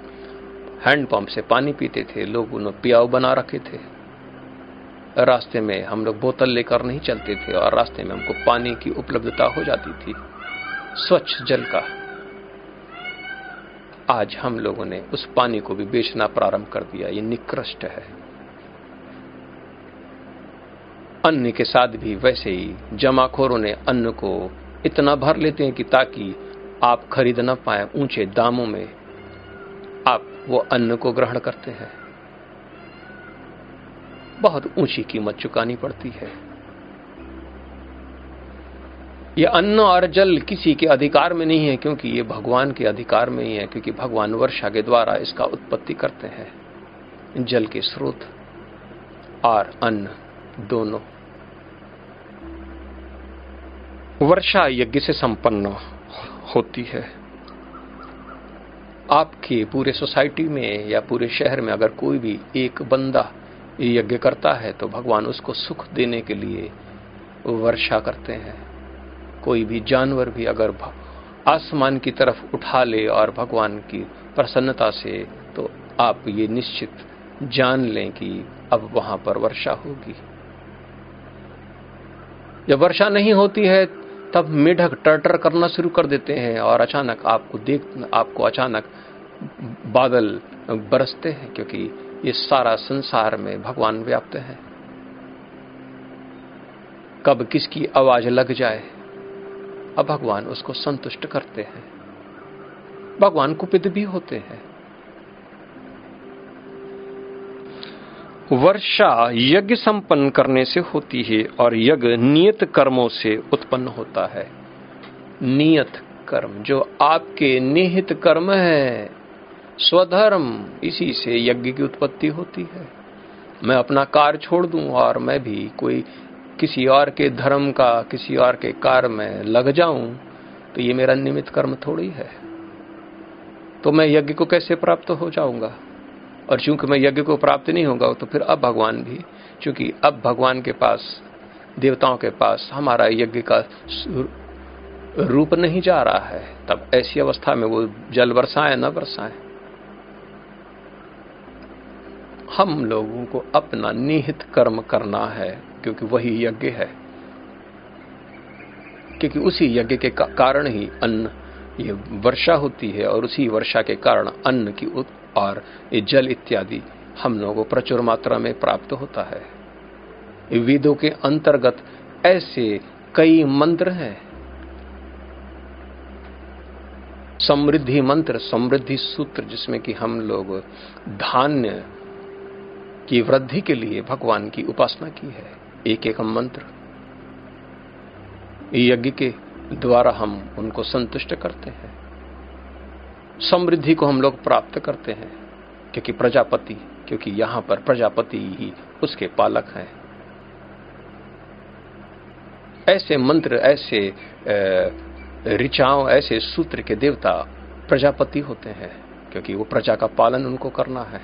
हैंडपंप से पानी पीते थे, लोग उन्हें पियाव बना रखे थे। रास्ते में हम लोग बोतल लेकर नहीं चलते थे और रास्ते में हमको पानी की उपलब्धता हो जाती थी, स्वच्छ जल का। आज हम लोगों ने उस पानी को भी बेचना प्रारंभ कर दिया। ये निकृष्ट है। अन्न के साथ भी वैसे ही जमाखोरों ने अन्न को इतना भर लेते हैं कि ताकि आप खरीद न पाए ऊँचे दामों में आप वो अन्न को ग्रहण करते हैं। बहुत ऊँची कीमत चुकानी पड़ती है। ये अन्न और जल किसी के अधिकार में नहीं है, क्योंकि ये भगवान के अधिकार में ही है, क्योंकि भगवान वर्षा के द्वारा इसका उत्पत्ति करते हैं। जल के स्रोत और अन्न दोनों। वर्षा यज्ञ से संपन्न। होती है। आपके पूरे सोसाइटी में या पूरे शहर में अगर कोई भी एक बंदा यज्ञ करता है तो भगवान उसको सुख देने के लिए वर्षा करते हैं। कोई भी जानवर भी अगर आसमान की तरफ़ उठा ले और भगवान की प्रसन्नता से तो आप ये निश्चित जान लें कि अब वहाँ पर वर्षा होगी। जब वर्षा नहीं होती है तब मेढक टर्टर करना शुरू कर देते हैं और अचानक आपको देख, आपको अचानक बादल बरसते हैं, क्योंकि ये सारा संसार में भगवान व्याप्त है। कब किसकी आवाज़ लग जाए, अब भगवान उसको संतुष्ट करते हैं। भगवान कुपित भी होते हैं। वर्षा यज्ञ संपन्न करने से होती है और यज्ञ नियत कर्मों से उत्पन्न होता है। नियत कर्म, जो आपके निहित कर्म है, स्वधर्म, इसी से यज्ञ की उत्पत्ति होती है। मैं अपना कार्य छोड़ दूँ और मैं भी कोई किसी और के धर्म का, किसी और के कार्य में लग जाऊँ तो ये मेरा निमित्त कर्म थोड़ी है। तो मैं यज्ञ को कैसे प्राप्त हो जाऊँगा? और चूँकि मैं यज्ञ को प्राप्त नहीं होगा तो फिर अब भगवान भी, चूँकि अब भगवान के पास, देवताओं के पास हमारा यज्ञ का रूप नहीं जा रहा है, तब ऐसी अवस्था में वो जल बरसाए, न बरसाए। हम लोगों को अपना निहित कर्म करना है, क्योंकि वही यज्ञ है। क्योंकि उसी यज्ञ के कारण ही अन्न, ये वर्षा होती है और उसी वर्षा के कारण अन्न की और ये जल इत्यादि हम लोगों को प्रचुर मात्रा में प्राप्त होता है। वेदों के अंतर्गत ऐसे कई मंत्र हैं। समृद्धि मंत्र, समृद्धि सूत्र, जिसमें कि हम लोग धान्य की वृद्धि के लिए भगवान की उपासना की है। एक एक मंत्र। यज्ञ के द्वारा हम उनको संतुष्ट करते हैं। समृद्धि को हम लोग प्राप्त करते हैं, क्योंकि प्रजापति, क्योंकि यहाँ पर प्रजापति ही उसके पालक हैं। ऐसे मंत्र, ऐसे ऋचाओं, ऐसे सूत्र के देवता प्रजापति होते हैं, क्योंकि वो प्रजा का पालन उनको करना है।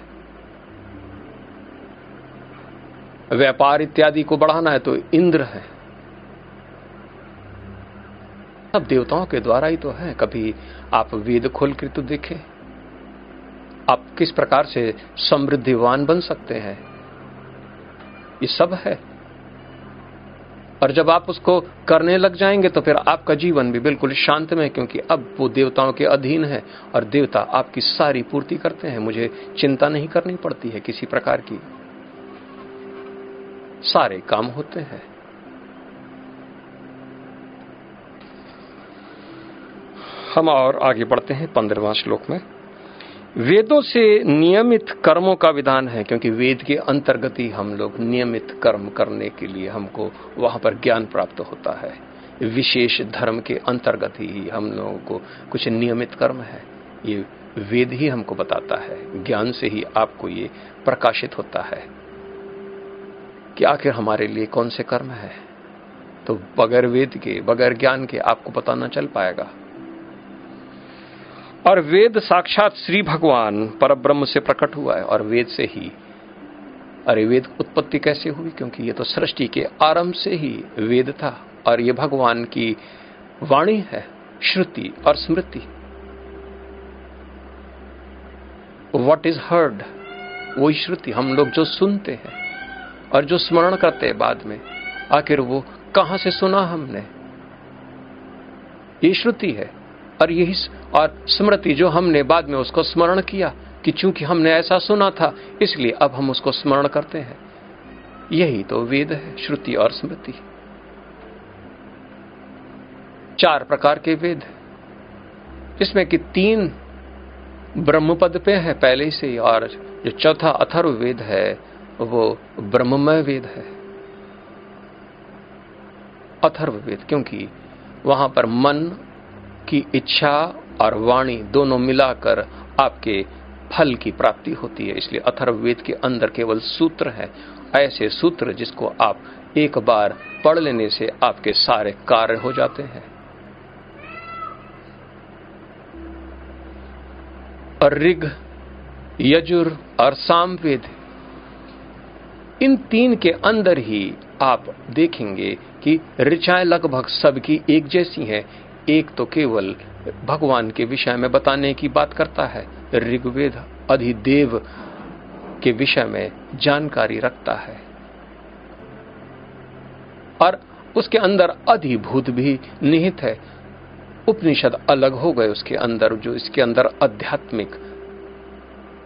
व्यापार इत्यादि को बढ़ाना है तो इंद्र है। सब देवताओं के द्वारा ही तो है। कभी आप वेद खोल कर तो देखें। आप किस प्रकार से समृद्धिवान बन सकते हैं? ये सब है। और जब आप उसको करने लग जाएँगे तो फिर आपका जीवन भी बिल्कुल शांत में क्योंकि अब वो देवताओं के अधीन है और देवता आपकी सारी पूर्ति करते हैं। मुझे चिंता नहीं करनी पड़ती है किसी प्रकार की। सारे काम होते हैं। हम और आगे बढ़ते हैं पंद्रहवा श्लोक में। वेदों से नियमित कर्मों का विधान है, क्योंकि वेद के अंतर्गत ही हम लोग नियमित कर्म करने के लिए हमको वहाँ पर ज्ञान प्राप्त होता है। विशेष धर्म के अंतर्गत ही हम लोगों को कुछ नियमित कर्म है। ये वेद ही हमको बताता है। ज्ञान से ही आपको ये प्रकाशित होता है कि आखिर हमारे लिए कौन से कर्म है। तो बगैर वेद के, बगैर ज्ञान के आपको पता न चल पाएगा। और वेद साक्षात श्री भगवान पर ब्रह्म से प्रकट हुआ है और वेद से ही, अरे वेद उत्पत्ति कैसे हुई? क्योंकि ये तो सृष्टि के आरंभ से ही वेद था और ये भगवान की वाणी है, श्रुति और स्मृति। वट इज़ हर्ड वही श्रुति हम लोग जो सुनते हैं और जो स्मरण करते हैं बाद में, आखिर वो कहाँ से सुना हमने? ये श्रुति है। और यही और स्मृति जो हमने बाद में उसको स्मरण किया कि चूँकि हमने ऐसा सुना था, इसलिए अब हम उसको स्मरण करते हैं। यही तो वेद है, श्रुति और स्मृति। चार प्रकार के वेद इसमें कि तीन ब्रह्म पद पे है पहले से और जो चौथा अथर्व वेद है, वो ब्रह्ममय वेद है। अथर्व वेद क्योंकि वहाँ पर मन की इच्छा और वाणी दोनों मिलाकर आपके फल की प्राप्ति होती है। इसलिए अथर्ववेद के अंदर केवल सूत्र है। ऐसे सूत्र जिसको आप एक बार पढ़ लेने से आपके सारे कार्य हो जाते हैं। ऋग, यजुर और सामवेद, इन तीन के अंदर ही आप देखेंगे कि ऋचाएँ लगभग सबकी एक जैसी हैं। एक तो केवल भगवान के विषय में बताने की बात करता है, ऋग्वेद अधिदेव के विषय में जानकारी रखता है। और उसके अंदर अधिभूत भी निहित है। उपनिषद अलग हो गए उसके अंदर, जो इसके अंदर आध्यात्मिक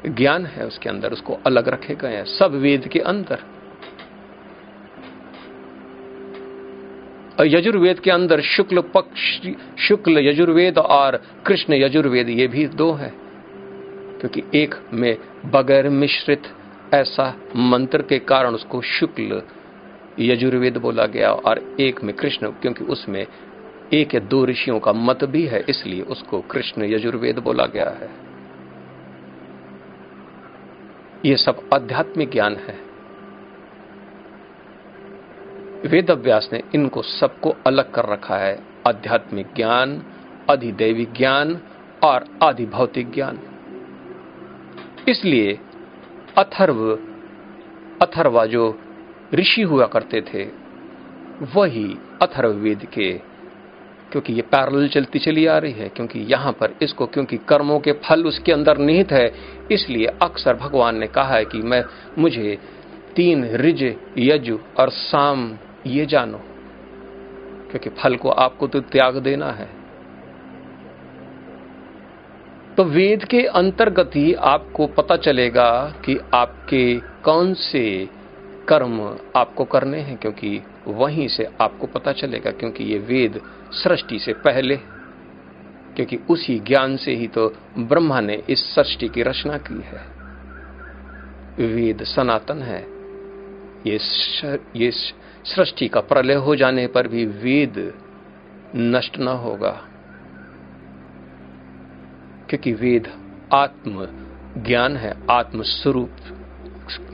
ज्ञान है, उसके अंदर उसको अलग रखे गए हैं। सब वेद के अंदर यजुर्वेद के अंदर शुक्ल पक्ष, शुक्ल यजुर्वेद और कृष्ण यजुर्वेद, ये भी दो है। क्योंकि एक में बगैर मिश्रित ऐसा मंत्र के कारण उसको शुक्ल यजुर्वेद बोला गया और एक में कृष्ण, क्योंकि उसमें एक या दो ऋषियों का मत भी है, इसलिए उसको कृष्ण यजुर्वेद बोला गया है। ये सब आध्यात्मिक ज्ञान है। वेद अभ्यास ने इनको सबको अलग कर रखा है। आध्यात्मिक ज्ञान, अधिदैविक ज्ञान और आधि भौतिक ज्ञान। इसलिए अथर्व, अथर्वा जो ऋषि हुआ करते थे, वही अथर्व वेद के, क्योंकि ये पैरल चलती चली आ रही है, क्योंकि यहाँ पर इसको, क्योंकि कर्मों के फल उसके अंदर निहित है, इसलिए अक्सर भगवान ने कहा है कि मैं, मुझे तीन रिज, यजु और साम ये जानो, क्योंकि फल को आपको तो त्याग देना है। तो वेद के अंतर्गत ही आपको पता चलेगा कि आपके कौन से कर्म आपको करने हैं, क्योंकि वहीं से आपको पता चलेगा, क्योंकि ये वेद सृष्टि से पहले क्योंकि उसी ज्ञान से ही तो ब्रह्मा ने इस सृष्टि की रचना की है। वेद सनातन है। ये ये सृष्टि का प्रलय हो जाने पर भी वेद नष्ट न होगा। क्योंकि वेद आत्म ज्ञान है, आत्म स्वरूप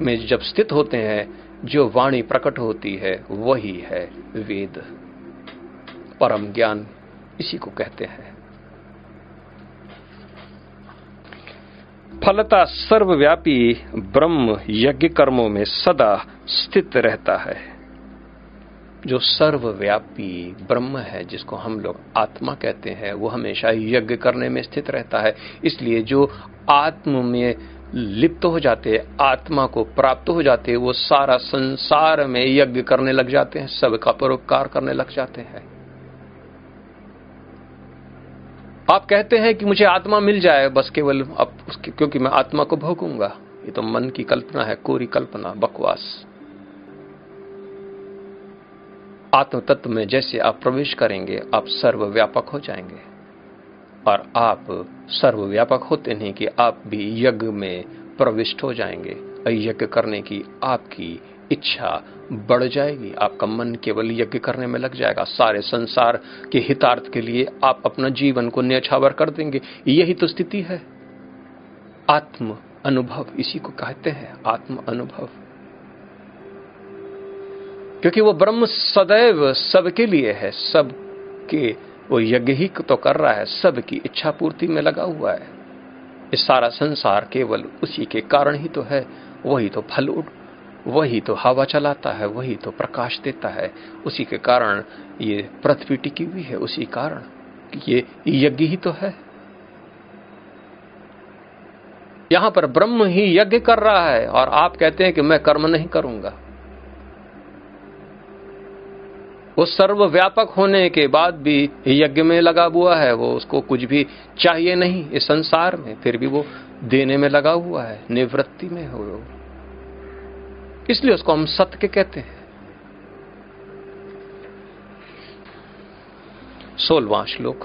में जब स्थित होते हैं, जो वाणी प्रकट होती है, वही है वेद। परम ज्ञान इसी को कहते हैं। फलता सर्वव्यापी ब्रह्म यज्ञ कर्मों में सदा स्थित रहता है। जो सर्वव्यापी ब्रह्म है, जिसको हम लोग आत्मा कहते हैं, वो हमेशा यज्ञ करने में स्थित रहता है। इसलिए जो आत्म में लिप्त हो जाते, आत्मा को प्राप्त हो जाते, वो सारा संसार में यज्ञ करने लग जाते हैं, सबका परोपकार करने लग जाते हैं। आप कहते हैं कि मुझे आत्मा मिल जाए, बस केवल अब क्योंकि मैं आत्मा को भोगूँगा। ये तो मन की कल्पना है, कोरी कल्पना, बकवास। आत्म तत्व में जैसे आप प्रवेश करेंगे, आप सर्वव्यापक हो जाएँगे। और आप सर्वव्यापक होते नहीं कि आप भी यज्ञ में प्रविष्ट हो जाएँगे। यज्ञ करने की आपकी इच्छा बढ़ जाएगी। आपका मन केवल यज्ञ करने में लग जाएगा। सारे संसार के हितार्थ के लिए आप अपना जीवन को न्यछावर कर देंगे। यही तो स्थिति है। आत्म अनुभव, इसी को कहते हैं आत्म अनुभव। क्योंकि वो ब्रह्म सदैव सबके लिए है। सबके, वो यज्ञ ही तो कर रहा है। सबकी इच्छा पूर्ति में लगा हुआ है। इस सारा संसार केवल उसी के कारण ही तो है। वही तो फल उठ वही तो हवा चलाता है, वही तो प्रकाश देता है। उसी के कारण ये पृथ्वी टिकी हुई है, उसी कारण ये यज्ञ ही तो है। यहाँ पर ब्रह्म ही यज्ञ कर रहा है और आप कहते हैं कि मैं कर्म नहीं करूँगा। वो सर्वव्यापक होने के बाद भी यज्ञ में लगा हुआ है, वो उसको कुछ भी चाहिए नहीं। इस संसार में फिर भी वो देने में लगा हुआ है, निवृत्ति में हो। इसलिए उसको हम सत्य कहते हैं। सोलवा श्लोक।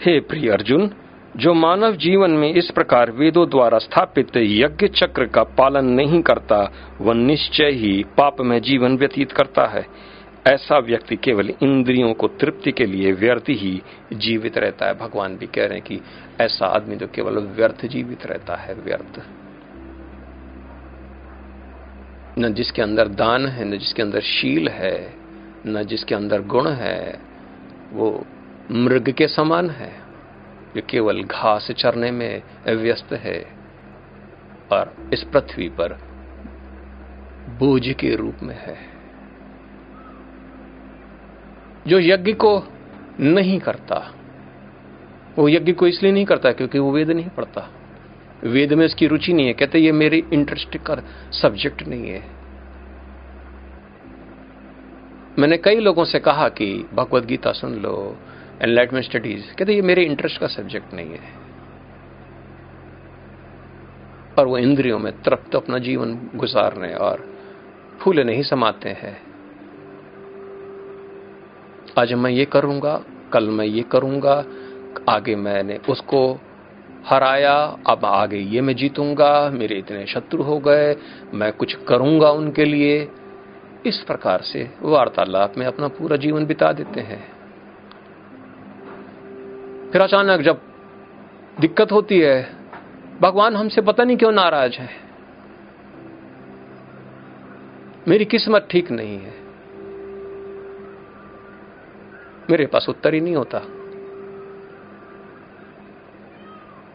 हे प्रिय अर्जुन जो मानव जीवन में इस प्रकार वेदों द्वारा स्थापित यज्ञ चक्र का पालन नहीं करता, वह निश्चय ही पाप में जीवन व्यतीत करता है। ऐसा व्यक्ति केवल इंद्रियों को तृप्ति के लिए व्यर्थ ही जीवित रहता है। भगवान भी कह रहे हैं कि ऐसा आदमी तो केवल व्यर्थ जीवित रहता है, व्यर्थ। न जिसके अंदर दान है, न जिसके अंदर शील है, न जिसके अंदर गुण है, वो मृग के समान है। जो केवल घास चरने में व्यस्त है और इस पृथ्वी पर बोझ के रूप में है। जो यज्ञ को नहीं करता, वो यज्ञ को इसलिए नहीं करता क्योंकि वो वेद नहीं पढ़ता। वेद में इसकी रुचि नहीं है, कहते ये मेरी इंटरेस्ट का सब्जेक्ट नहीं है। मैंने कई लोगों से कहा कि भगवत गीता सुन लो एनलाइटमेंट स्टडीज़ कहते ये मेरे इंटरेस्ट का सब्जेक्ट नहीं है. और वो इंद्रियों में तृप्त अपना जीवन गुजारने और फूले नहीं समाते हैं। आज मैं ये करूँगा, कल मैं ये करूँगा, आगे मैंने उसको हराया, अब आगे ये मैं जीतूँगा, मेरे इतने शत्रु हो गए, मैं कुछ करूँगा उनके लिए। इस प्रकार से वार्तालाप में अपना पूरा जीवन बिता देते हैं। फिर अचानक जब दिक्कत होती है, भगवान हमसे पता नहीं क्यों नाराज़ है। मेरी किस्मत ठीक नहीं है। मेरे पास उत्तर ही नहीं होता।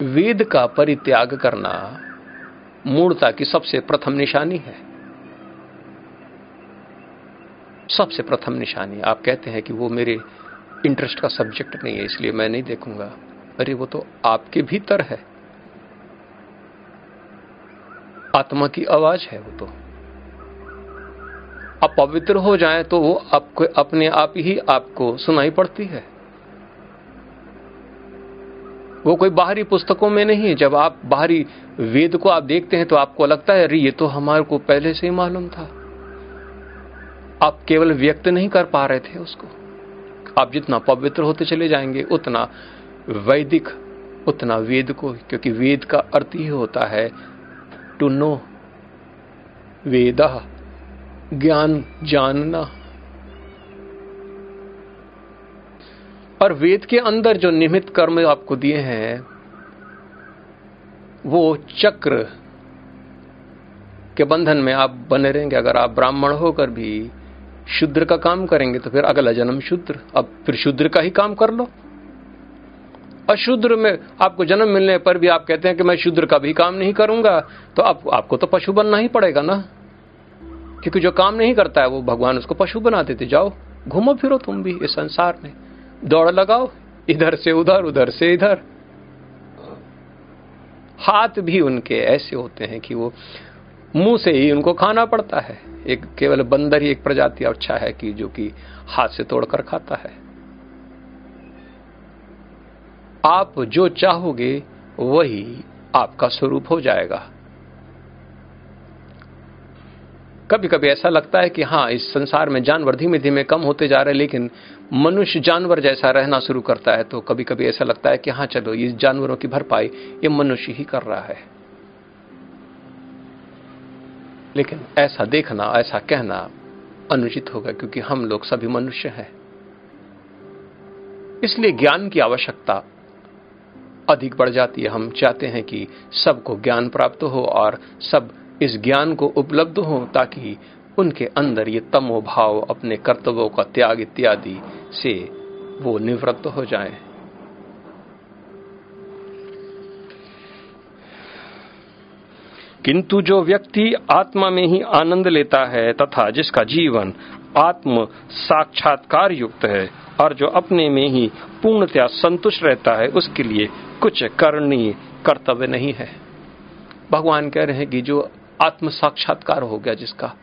वेद का परित्याग करना मूर्ता की सबसे प्रथम निशानी है। सबसे प्रथम निशानी, आप कहते हैं कि वो मेरे इंटरेस्ट का सब्जेक्ट नहीं है, इसलिए मैं नहीं देखूँगा। अरे, वो तो आपके भीतर है। आत्मा की आवाज़ है वो तो। आप पवित्र हो जाएँ तो वो आपको, अपने आप ही आपको सुनाई पड़ती है। वो कोई बाहरी पुस्तकों में नहीं है। जब आप बाहरी वेद को आप देखते हैं तो आपको लगता है, अरे, ये तो हमारे को पहले से ही मालूम था। आप केवल व्यक्त नहीं कर पा रहे थे उसको। आप जितना पवित्र होते चले जाएँगे, उतना वैदिक, उतना वेद को, क्योंकि वेद का अर्थ ही होता है टू नो वेद ज्ञान जानना। और वेद के अंदर जो निमित्त कर्म आपको दिए हैं, वो चक्र के बंधन में आप बने रहेंगे। अगर आप ब्राह्मण होकर भी शुद्र का काम करेंगे तो फिर अगला जन्म शुद्र। अब फिर शुद्र का ही काम कर लो। अशुद्र में आपको जन्म मिलने पर भी आप कहते हैं कि मैं शुद्र का भी काम नहीं करूँगा तो आप, आपको तो पशु बनना ही पड़ेगा ना। क्योंकि जो काम नहीं करता है वो भगवान उसको पशु बना देते जाओ घूमो फिरो तुम भी इस संसार में। दौड़ लगाओ इधर से उधर उधर से इधर। हाथ भी उनके ऐसे होते हैं कि वो मुँह से ही उनको खाना पड़ता है। एक केवल बंदर ही एक प्रजाति अच्छा है कि जो कि हाथ से तोड़कर खाता है। आप जो चाहोगे, वही आपका स्वरूप हो जाएगा। कभी कभी ऐसा लगता है कि हाँ इस संसार में जानवर धीमे धीमे कम होते जा रहे हैं, लेकिन मनुष्य जानवर जैसा रहना शुरू करता है तो कभी कभी ऐसा लगता है कि हाँ चलो, इस जानवरों की भरपाई ये मनुष्य ही कर रहा है। लेकिन ऐसा देखना, ऐसा कहना अनुचित होगा क्योंकि हम लोग सभी मनुष्य हैं इसलिए ज्ञान की आवश्यकता अधिक बढ़ जाती है हम चाहते हैं कि सबको ज्ञान प्राप्त हो और सब इस ज्ञान को उपलब्ध हो ताकि उनके अंदर ये तमो भाव, अपने कर्तव्यों का त्याग इत्यादि से वो निवृत्त हो जाएँ। किंतु जो व्यक्ति आत्मा में ही आनंद लेता है तथा जिसका जीवन आत्म साक्षात्कार युक्त है और जो अपने में ही पूर्णतया संतुष्ट रहता है, उसके लिए कुछ करनीय कर्तव्य नहीं है। भगवान कह रहे हैं कि जो आत्म साक्षात्कार हो गया जिसका,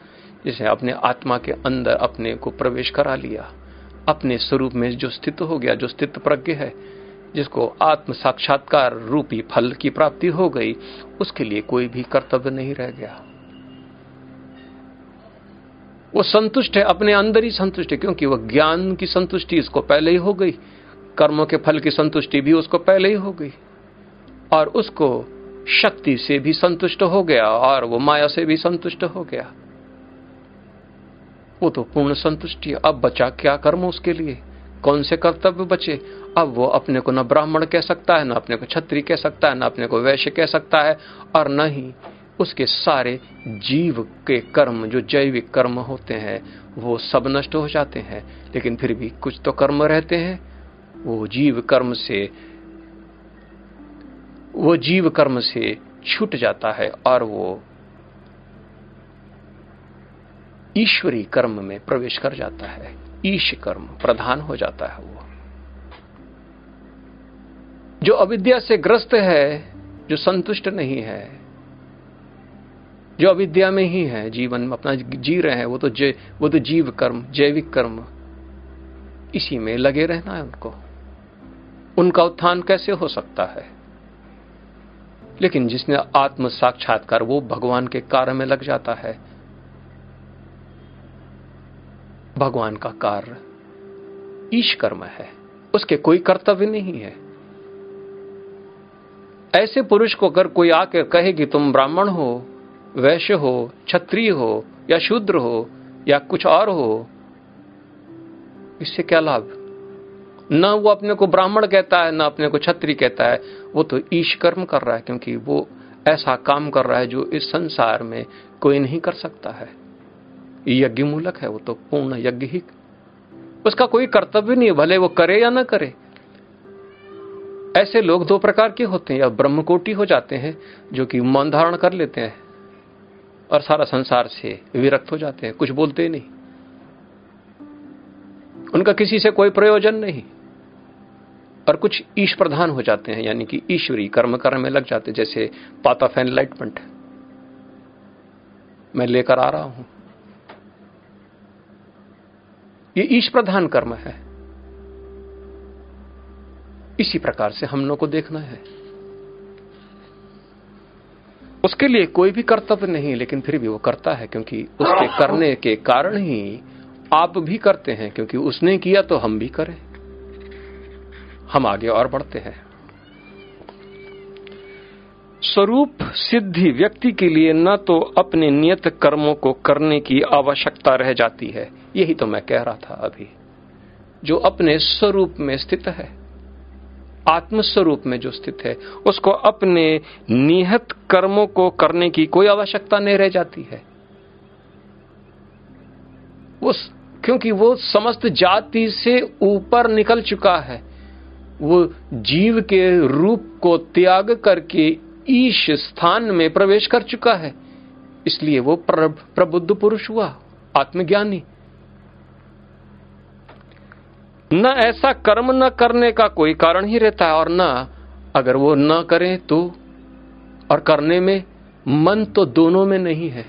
जिसे अपने आत्मा के अंदर अपने को प्रवेश करा लिया, अपने स्वरूप में जो स्थित हो गया, जो स्थित प्रज्ञ है जिसको आत्म साक्षात्कार रूपी फल की प्राप्ति हो गई, उसके लिए कोई भी कर्तव्य नहीं रह गया। वो संतुष्ट है, अपने अंदर ही संतुष्ट है, क्योंकि वह ज्ञान की संतुष्टि इसको पहले ही हो गई, कर्मों के फल की संतुष्टि भी उसको पहले ही हो गई, और उसको शक्ति से भी संतुष्ट हो गया, और वो माया से भी संतुष्ट हो गया। वो तो पूर्ण संतुष्टि अब बचा क्या कर्म उसके लिए? कौन से कर्तव्य बचे? अब वो अपने को न ब्राह्मण कह सकता है, न अपने को छत्री कह सकता है, न अपने को वैश्य कह सकता है, और न ही उसके सारे जीव के कर्म, जो जैविक कर्म होते हैं, वो सब नष्ट हो जाते हैं। लेकिन फिर भी कुछ तो कर्म रहते हैं। वो जीव कर्म से, वो जीव कर्म से छूट जाता है, और वो ईश्वरी कर्म में प्रवेश कर जाता है। ईश कर्म प्रधान हो जाता है वो। जो अविद्या से ग्रस्त है, जो संतुष्ट नहीं है, जो अविद्या में ही है, जीवन अपना जी रहे हैं, वो तो जय वो तो जीव कर्म, जैविक कर्म, इसी में लगे रहना है उनको। उनका उत्थान कैसे हो सकता है? लेकिन जिसने आत्म साक्षात्कार, वो भगवान के कार्य में लग जाता है। भगवान का कार्य ईश कर्म है, उसके कोई कर्तव्य नहीं है। ऐसे पुरुष को अगर कोई आकर कहे कि तुम ब्राह्मण हो, वैश्य हो, क्षत्रिय हो, या शूद्र हो, या कुछ और हो, इससे क्या लाभ? न वो अपने को ब्राह्मण कहता है, न अपने को छत्री कहता है। वो तो ईश कर्म कर रहा है, क्योंकि वो ऐसा काम कर रहा है जो इस संसार में कोई नहीं कर सकता है। यज्ञ मूलक है, वो तो पूर्ण यज्ञ ही। उसका कोई कर्तव्य नहीं है, भले वो करे या ना करे। ऐसे लोग दो प्रकार के होते हैं, या ब्रह्मकोटि हो जाते हैं, जो कि मौन धारण कर लेते हैं, और सारा संसार से विरक्त हो जाते हैं, कुछ बोलते नहीं। उनका किसी से कोई प्रयोजन नहीं, और कुछ ईश प्रधान हो जाते हैं, यानी कि ईश्वरी कर्म कर्म में लग जाते जैसे पाथ ऑफ़ एनलाइटमेंट मैं लेकर आ रहा हूँ। ये ईश प्रधान कर्म है। इसी प्रकार से हम लोग को देखना है। उसके लिए कोई भी कर्तव्य नहीं, लेकिन फिर भी वो करता है, क्योंकि उसके करने के कारण ही आप भी करते हैं, क्योंकि उसने किया तो हम भी करें। हम आगे और बढ़ते हैं। स्वरूप सिद्धि व्यक्ति के लिए न तो अपने नियत कर्मों को करने की आवश्यकता रह जाती है। यही तो मैं कह रहा था अभी। जो अपने स्वरूप में स्थित है। आत्मस्वरूप में जो स्थित है, उसको अपने निहत कर्मों को करने की कोई आवश्यकता नहीं रह जाती है। उस क्योंकि वो समस्त जाति से ऊपर निकल चुका है, वो जीव के रूप को त्याग करके ईश स्थान में प्रवेश कर चुका है, इसलिए वो प्रबुद्ध पुरुष हुआ, आत्मज्ञानी। न ऐसा कर्म न करने का कोई कारण ही रहता है, और न अगर वो न करें तो और करने में मन तो दोनों में नहीं है।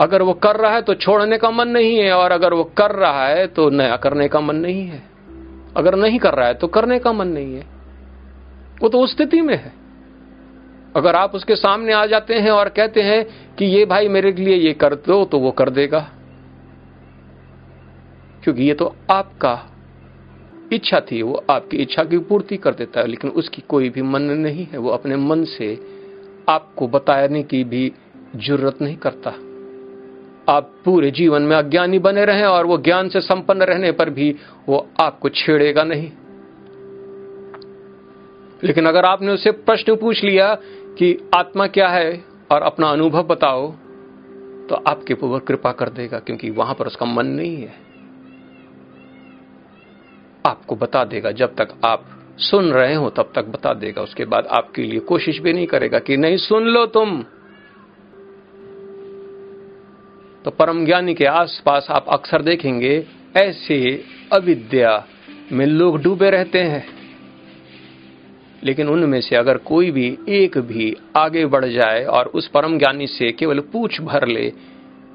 अगर वो कर रहा है तो छोड़ने का मन नहीं है, और अगर वो कर रहा है तो नया करने का मन नहीं है। अगर नहीं कर रहा है तो करने का मन नहीं है। वो तो उस स्थिति में है। अगर आप उसके सामने आ जाते हैं और कहते हैं कि ये भाई मेरे लिए ये कर दो तो वो कर देगा। क्योंकि ये तो आपका इच्छा थी, वो आपकी इच्छा की पूर्ति कर देता है, लेकिन उसकी कोई भी मन नहीं है, वो अपने मन से आपको बताने की भी ज़रूरत नहीं करता। आप पूरे जीवन में अज्ञानी बने रहें और वो ज्ञान से संपन्न रहने पर भी वो आपको छेड़ेगा नहीं। लेकिन अगर आपने उसे प्रश्न पूछ लिया कि आत्मा क्या है और अपना अनुभव बताओ तो आपके ऊपर कृपा कर देगा, क्योंकि वहाँ पर उसका मन नहीं है। आपको बता देगा। जब तक आप सुन रहे हो, तब तक बता देगा। उसके बाद आपके लिए कोशिश भी नहीं करेगा कि नहीं, सुन लो तुम। तो परम ज्ञानी के आसपास आप अक्सर देखेंगे, ऐसे अविद्या में लोग डूबे रहते हैं। लेकिन उनमें से अगर कोई भी एक भी आगे बढ़ जाए और उस परम ज्ञानी से केवल पूछ भर ले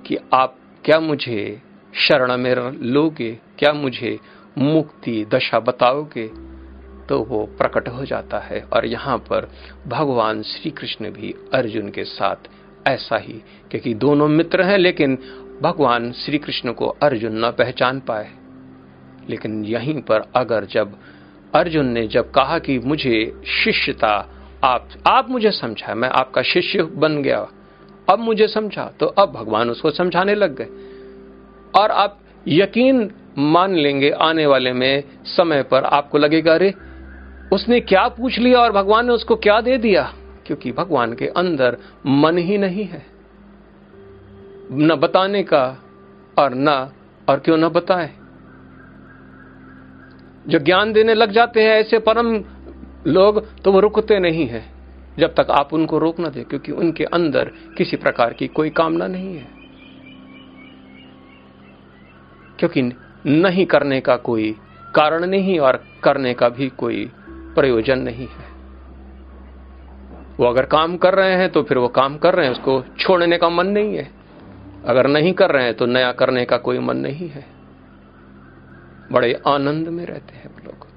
कि आप क्या मुझे शरण में लोगे, क्या मुझे मुक्ति दशा बताओगे तो वो प्रकट हो जाता है। और यहाँ पर भगवान श्री कृष्ण भी अर्जुन के साथ ऐसा ही, क्योंकि दोनों मित्र हैं, लेकिन भगवान श्री कृष्ण को अर्जुन न पहचान पाए। लेकिन यहीं पर अगर जब अर्जुन ने जब कहा कि मुझे शिष्यता, आप आप मुझे समझा, मैं आपका शिष्य बन गया, अब मुझे समझा तो अब भगवान उसको समझाने लग गए। और आप यकीन मान लेंगे आने वाले में समय पर आपको लगेगा, अरे, उसने क्या पूछ लिया और भगवान ने उसको क्या दे दिया? क्योंकि भगवान के अंदर मन ही नहीं है। न बताने का और न, और क्यों न बताए? जो ज्ञान देने लग जाते हैं ऐसे परम लोग तो वो रुकते नहीं है, जब तक आप उनको रोक ना दे, क्योंकि उनके अंदर किसी प्रकार की कोई कामना नहीं है। क्योंकि नहीं करने का कोई कारण नहीं और करने का भी कोई प्रयोजन नहीं है। वो अगर काम कर रहे हैं तो फिर वो काम कर रहे हैं, उसको छोड़ने का मन नहीं है। अगर नहीं कर रहे हैं तो नया करने का कोई मन नहीं है। बड़े आनंद में रहते हैं लोग।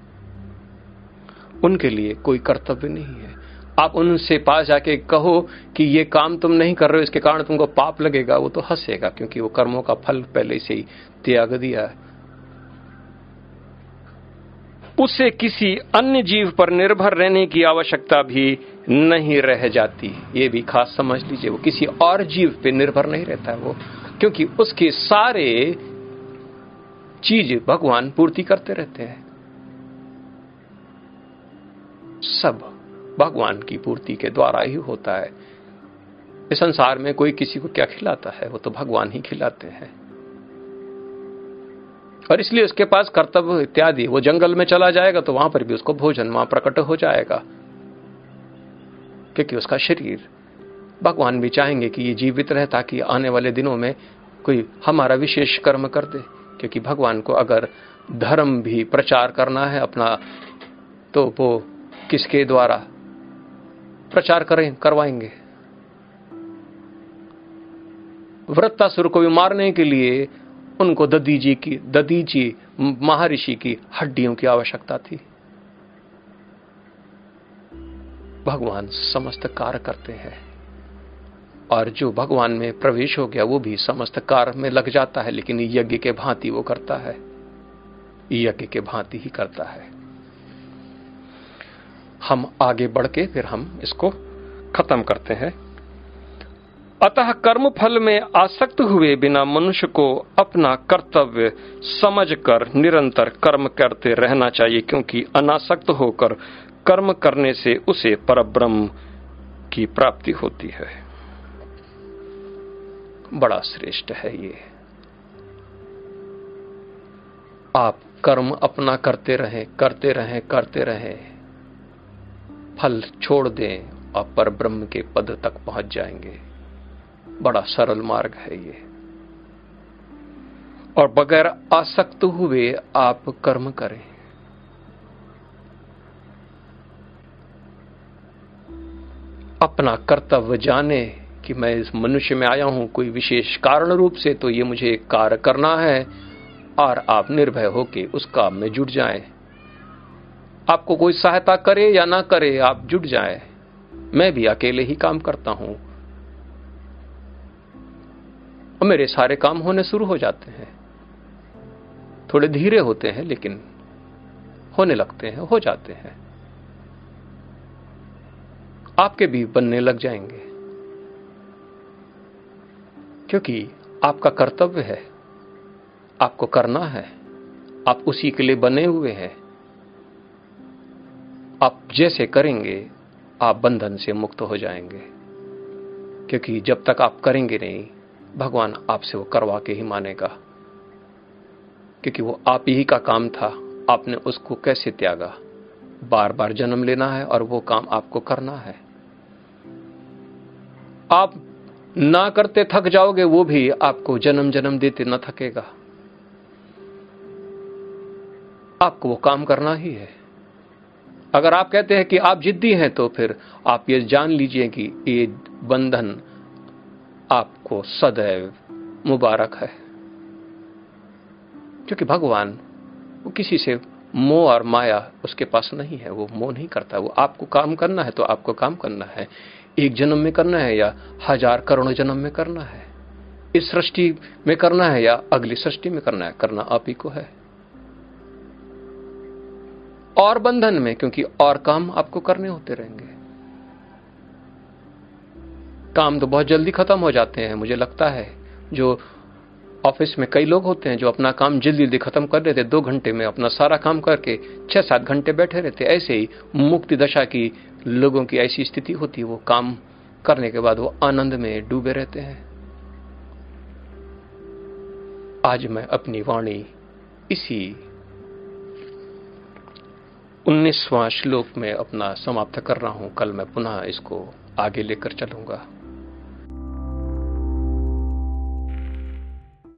उनके लिए कोई कर्तव्य नहीं है। आप उनसे पास जाके कहो कि ये काम तुम नहीं कर रहे हो, इसके कारण तुमको पाप लगेगा, वो तो हंसेगा, क्योंकि वो कर्मों का फल पहले से ही त्याग दिया है। उसे किसी अन्य जीव पर निर्भर रहने की आवश्यकता भी नहीं रह जाती। ये भी खास समझ लीजिए, वो किसी और जीव पे निर्भर नहीं रहता है वो, क्योंकि उसके सारे चीज़ भगवान पूर्ति करते रहते हैं। सब भगवान की पूर्ति के द्वारा ही होता है। इस संसार में कोई किसी को क्या खिलाता है? वो तो भगवान ही खिलाते हैं। और इसलिए उसके पास कर्तव्य इत्यादि, वो जंगल में चला जाएगा तो वहाँ पर भी उसको भोजन वहाँ प्रकट हो जाएगा। क्योंकि उसका शरीर, भगवान भी चाहेंगे कि ये जीवित रहे ताकि आने वाले दिनों में कोई हमारा विशेष कर्म कर दे। क्योंकि भगवान को अगर धर्म भी प्रचार करना है अपना तो वो किसके द्वारा प्रचार करें, करवाएँगे? वृत्तासुर को भी मारने के लिए उनको ददी जी की ददी जी महर्षि की हड्डियों की आवश्यकता थी। भगवान समस्त कार्य करते हैं और जो भगवान में प्रवेश हो गया, वो भी समस्त कार्य में लग जाता है, लेकिन यज्ञ के भांति वो करता है। यज्ञ के भांति ही करता है। हम आगे बढ़ के फिर हम इसको खत्म करते हैं। अतः कर्म फल में आसक्त हुए बिना मनुष्य को अपना कर्तव्य समझकर निरंतर कर्म करते रहना चाहिए, क्योंकि अनासक्त होकर कर्म करने से उसे परब्रह्म की प्राप्ति होती है। बड़ा श्रेष्ठ है ये। आप कर्म अपना करते रहें करते रहें करते रहें। फल छोड़ दें और पर ब्रह्म के पद तक पहुँच जाएँगे। बड़ा सरल मार्ग है ये। और बगैर आसक्त हुए आप कर्म करें। अपना कर्तव्य जाने कि मैं इस मनुष्य में आया हूँ कोई विशेष कारण रूप से तो ये मुझे कार्य करना है, और आप निर्भय होके उस काम में जुट जाएँ। आपको कोई सहायता करे या ना करे, आप जुट जाएँ। मैं भी अकेले ही काम करता हूँ। और मेरे सारे काम होने शुरू हो जाते हैं। थोड़े धीरे होते हैं, लेकिन होने लगते हैं, हो जाते हैं। आपके भी बनने लग जाएँगे। क्योंकि आपका कर्तव्य है, आपको करना है, आप उसी के लिए बने हुए हैं। आप जैसे करेंगे, आप बंधन से मुक्त हो जाएँगे। क्योंकि जब तक आप करेंगे नहीं भगवान आपसे वो करवा के ही मानेगा। क्योंकि वो आप ही का काम था, आपने उसको कैसे त्यागा? बार बार जन्म लेना है और वो काम आपको करना है। आप ना करते थक जाओगे, वो भी आपको जन्म जन्म देते ना थकेगा। आपको वो काम करना ही है। अगर आप कहते हैं कि आप जिद्दी हैं तो फिर आप ये जान लीजिए कि ये बंधन आपको सदैव मुबारक है। क्योंकि भगवान वो किसी से मोह और माया उसके पास नहीं है, वो मोह नहीं करता। वो आपको काम करना है तो आपको काम करना है। एक जन्म में करना है या हज़ार करोड़ जन्म में करना है। इस सृष्टि में करना है या अगली सृष्टि में करना है, करना आप ही को है। और बंधन में, क्योंकि और काम आपको करने होते रहेंगे। काम तो बहुत जल्दी खत्म हो जाते हैं, मुझे लगता है। जो ऑफ़िस में कई लोग होते हैं जो अपना काम जल्दी जल्दी खत्म कर देते, दो घंटे में अपना सारा काम करके छह सात घंटे बैठे रहते, ऐसे ही मुक्ति दशा की लोगों की ऐसी स्थिति होती वो काम करने के बाद वो आनंद में डूबे रहते हैं। आज मैं अपनी वाणी इसी उन्नीसवां श्लोक में अपना समाप्त कर रहा हूँ। कल मैं पुनः इसको आगे लेकर चलूँगा।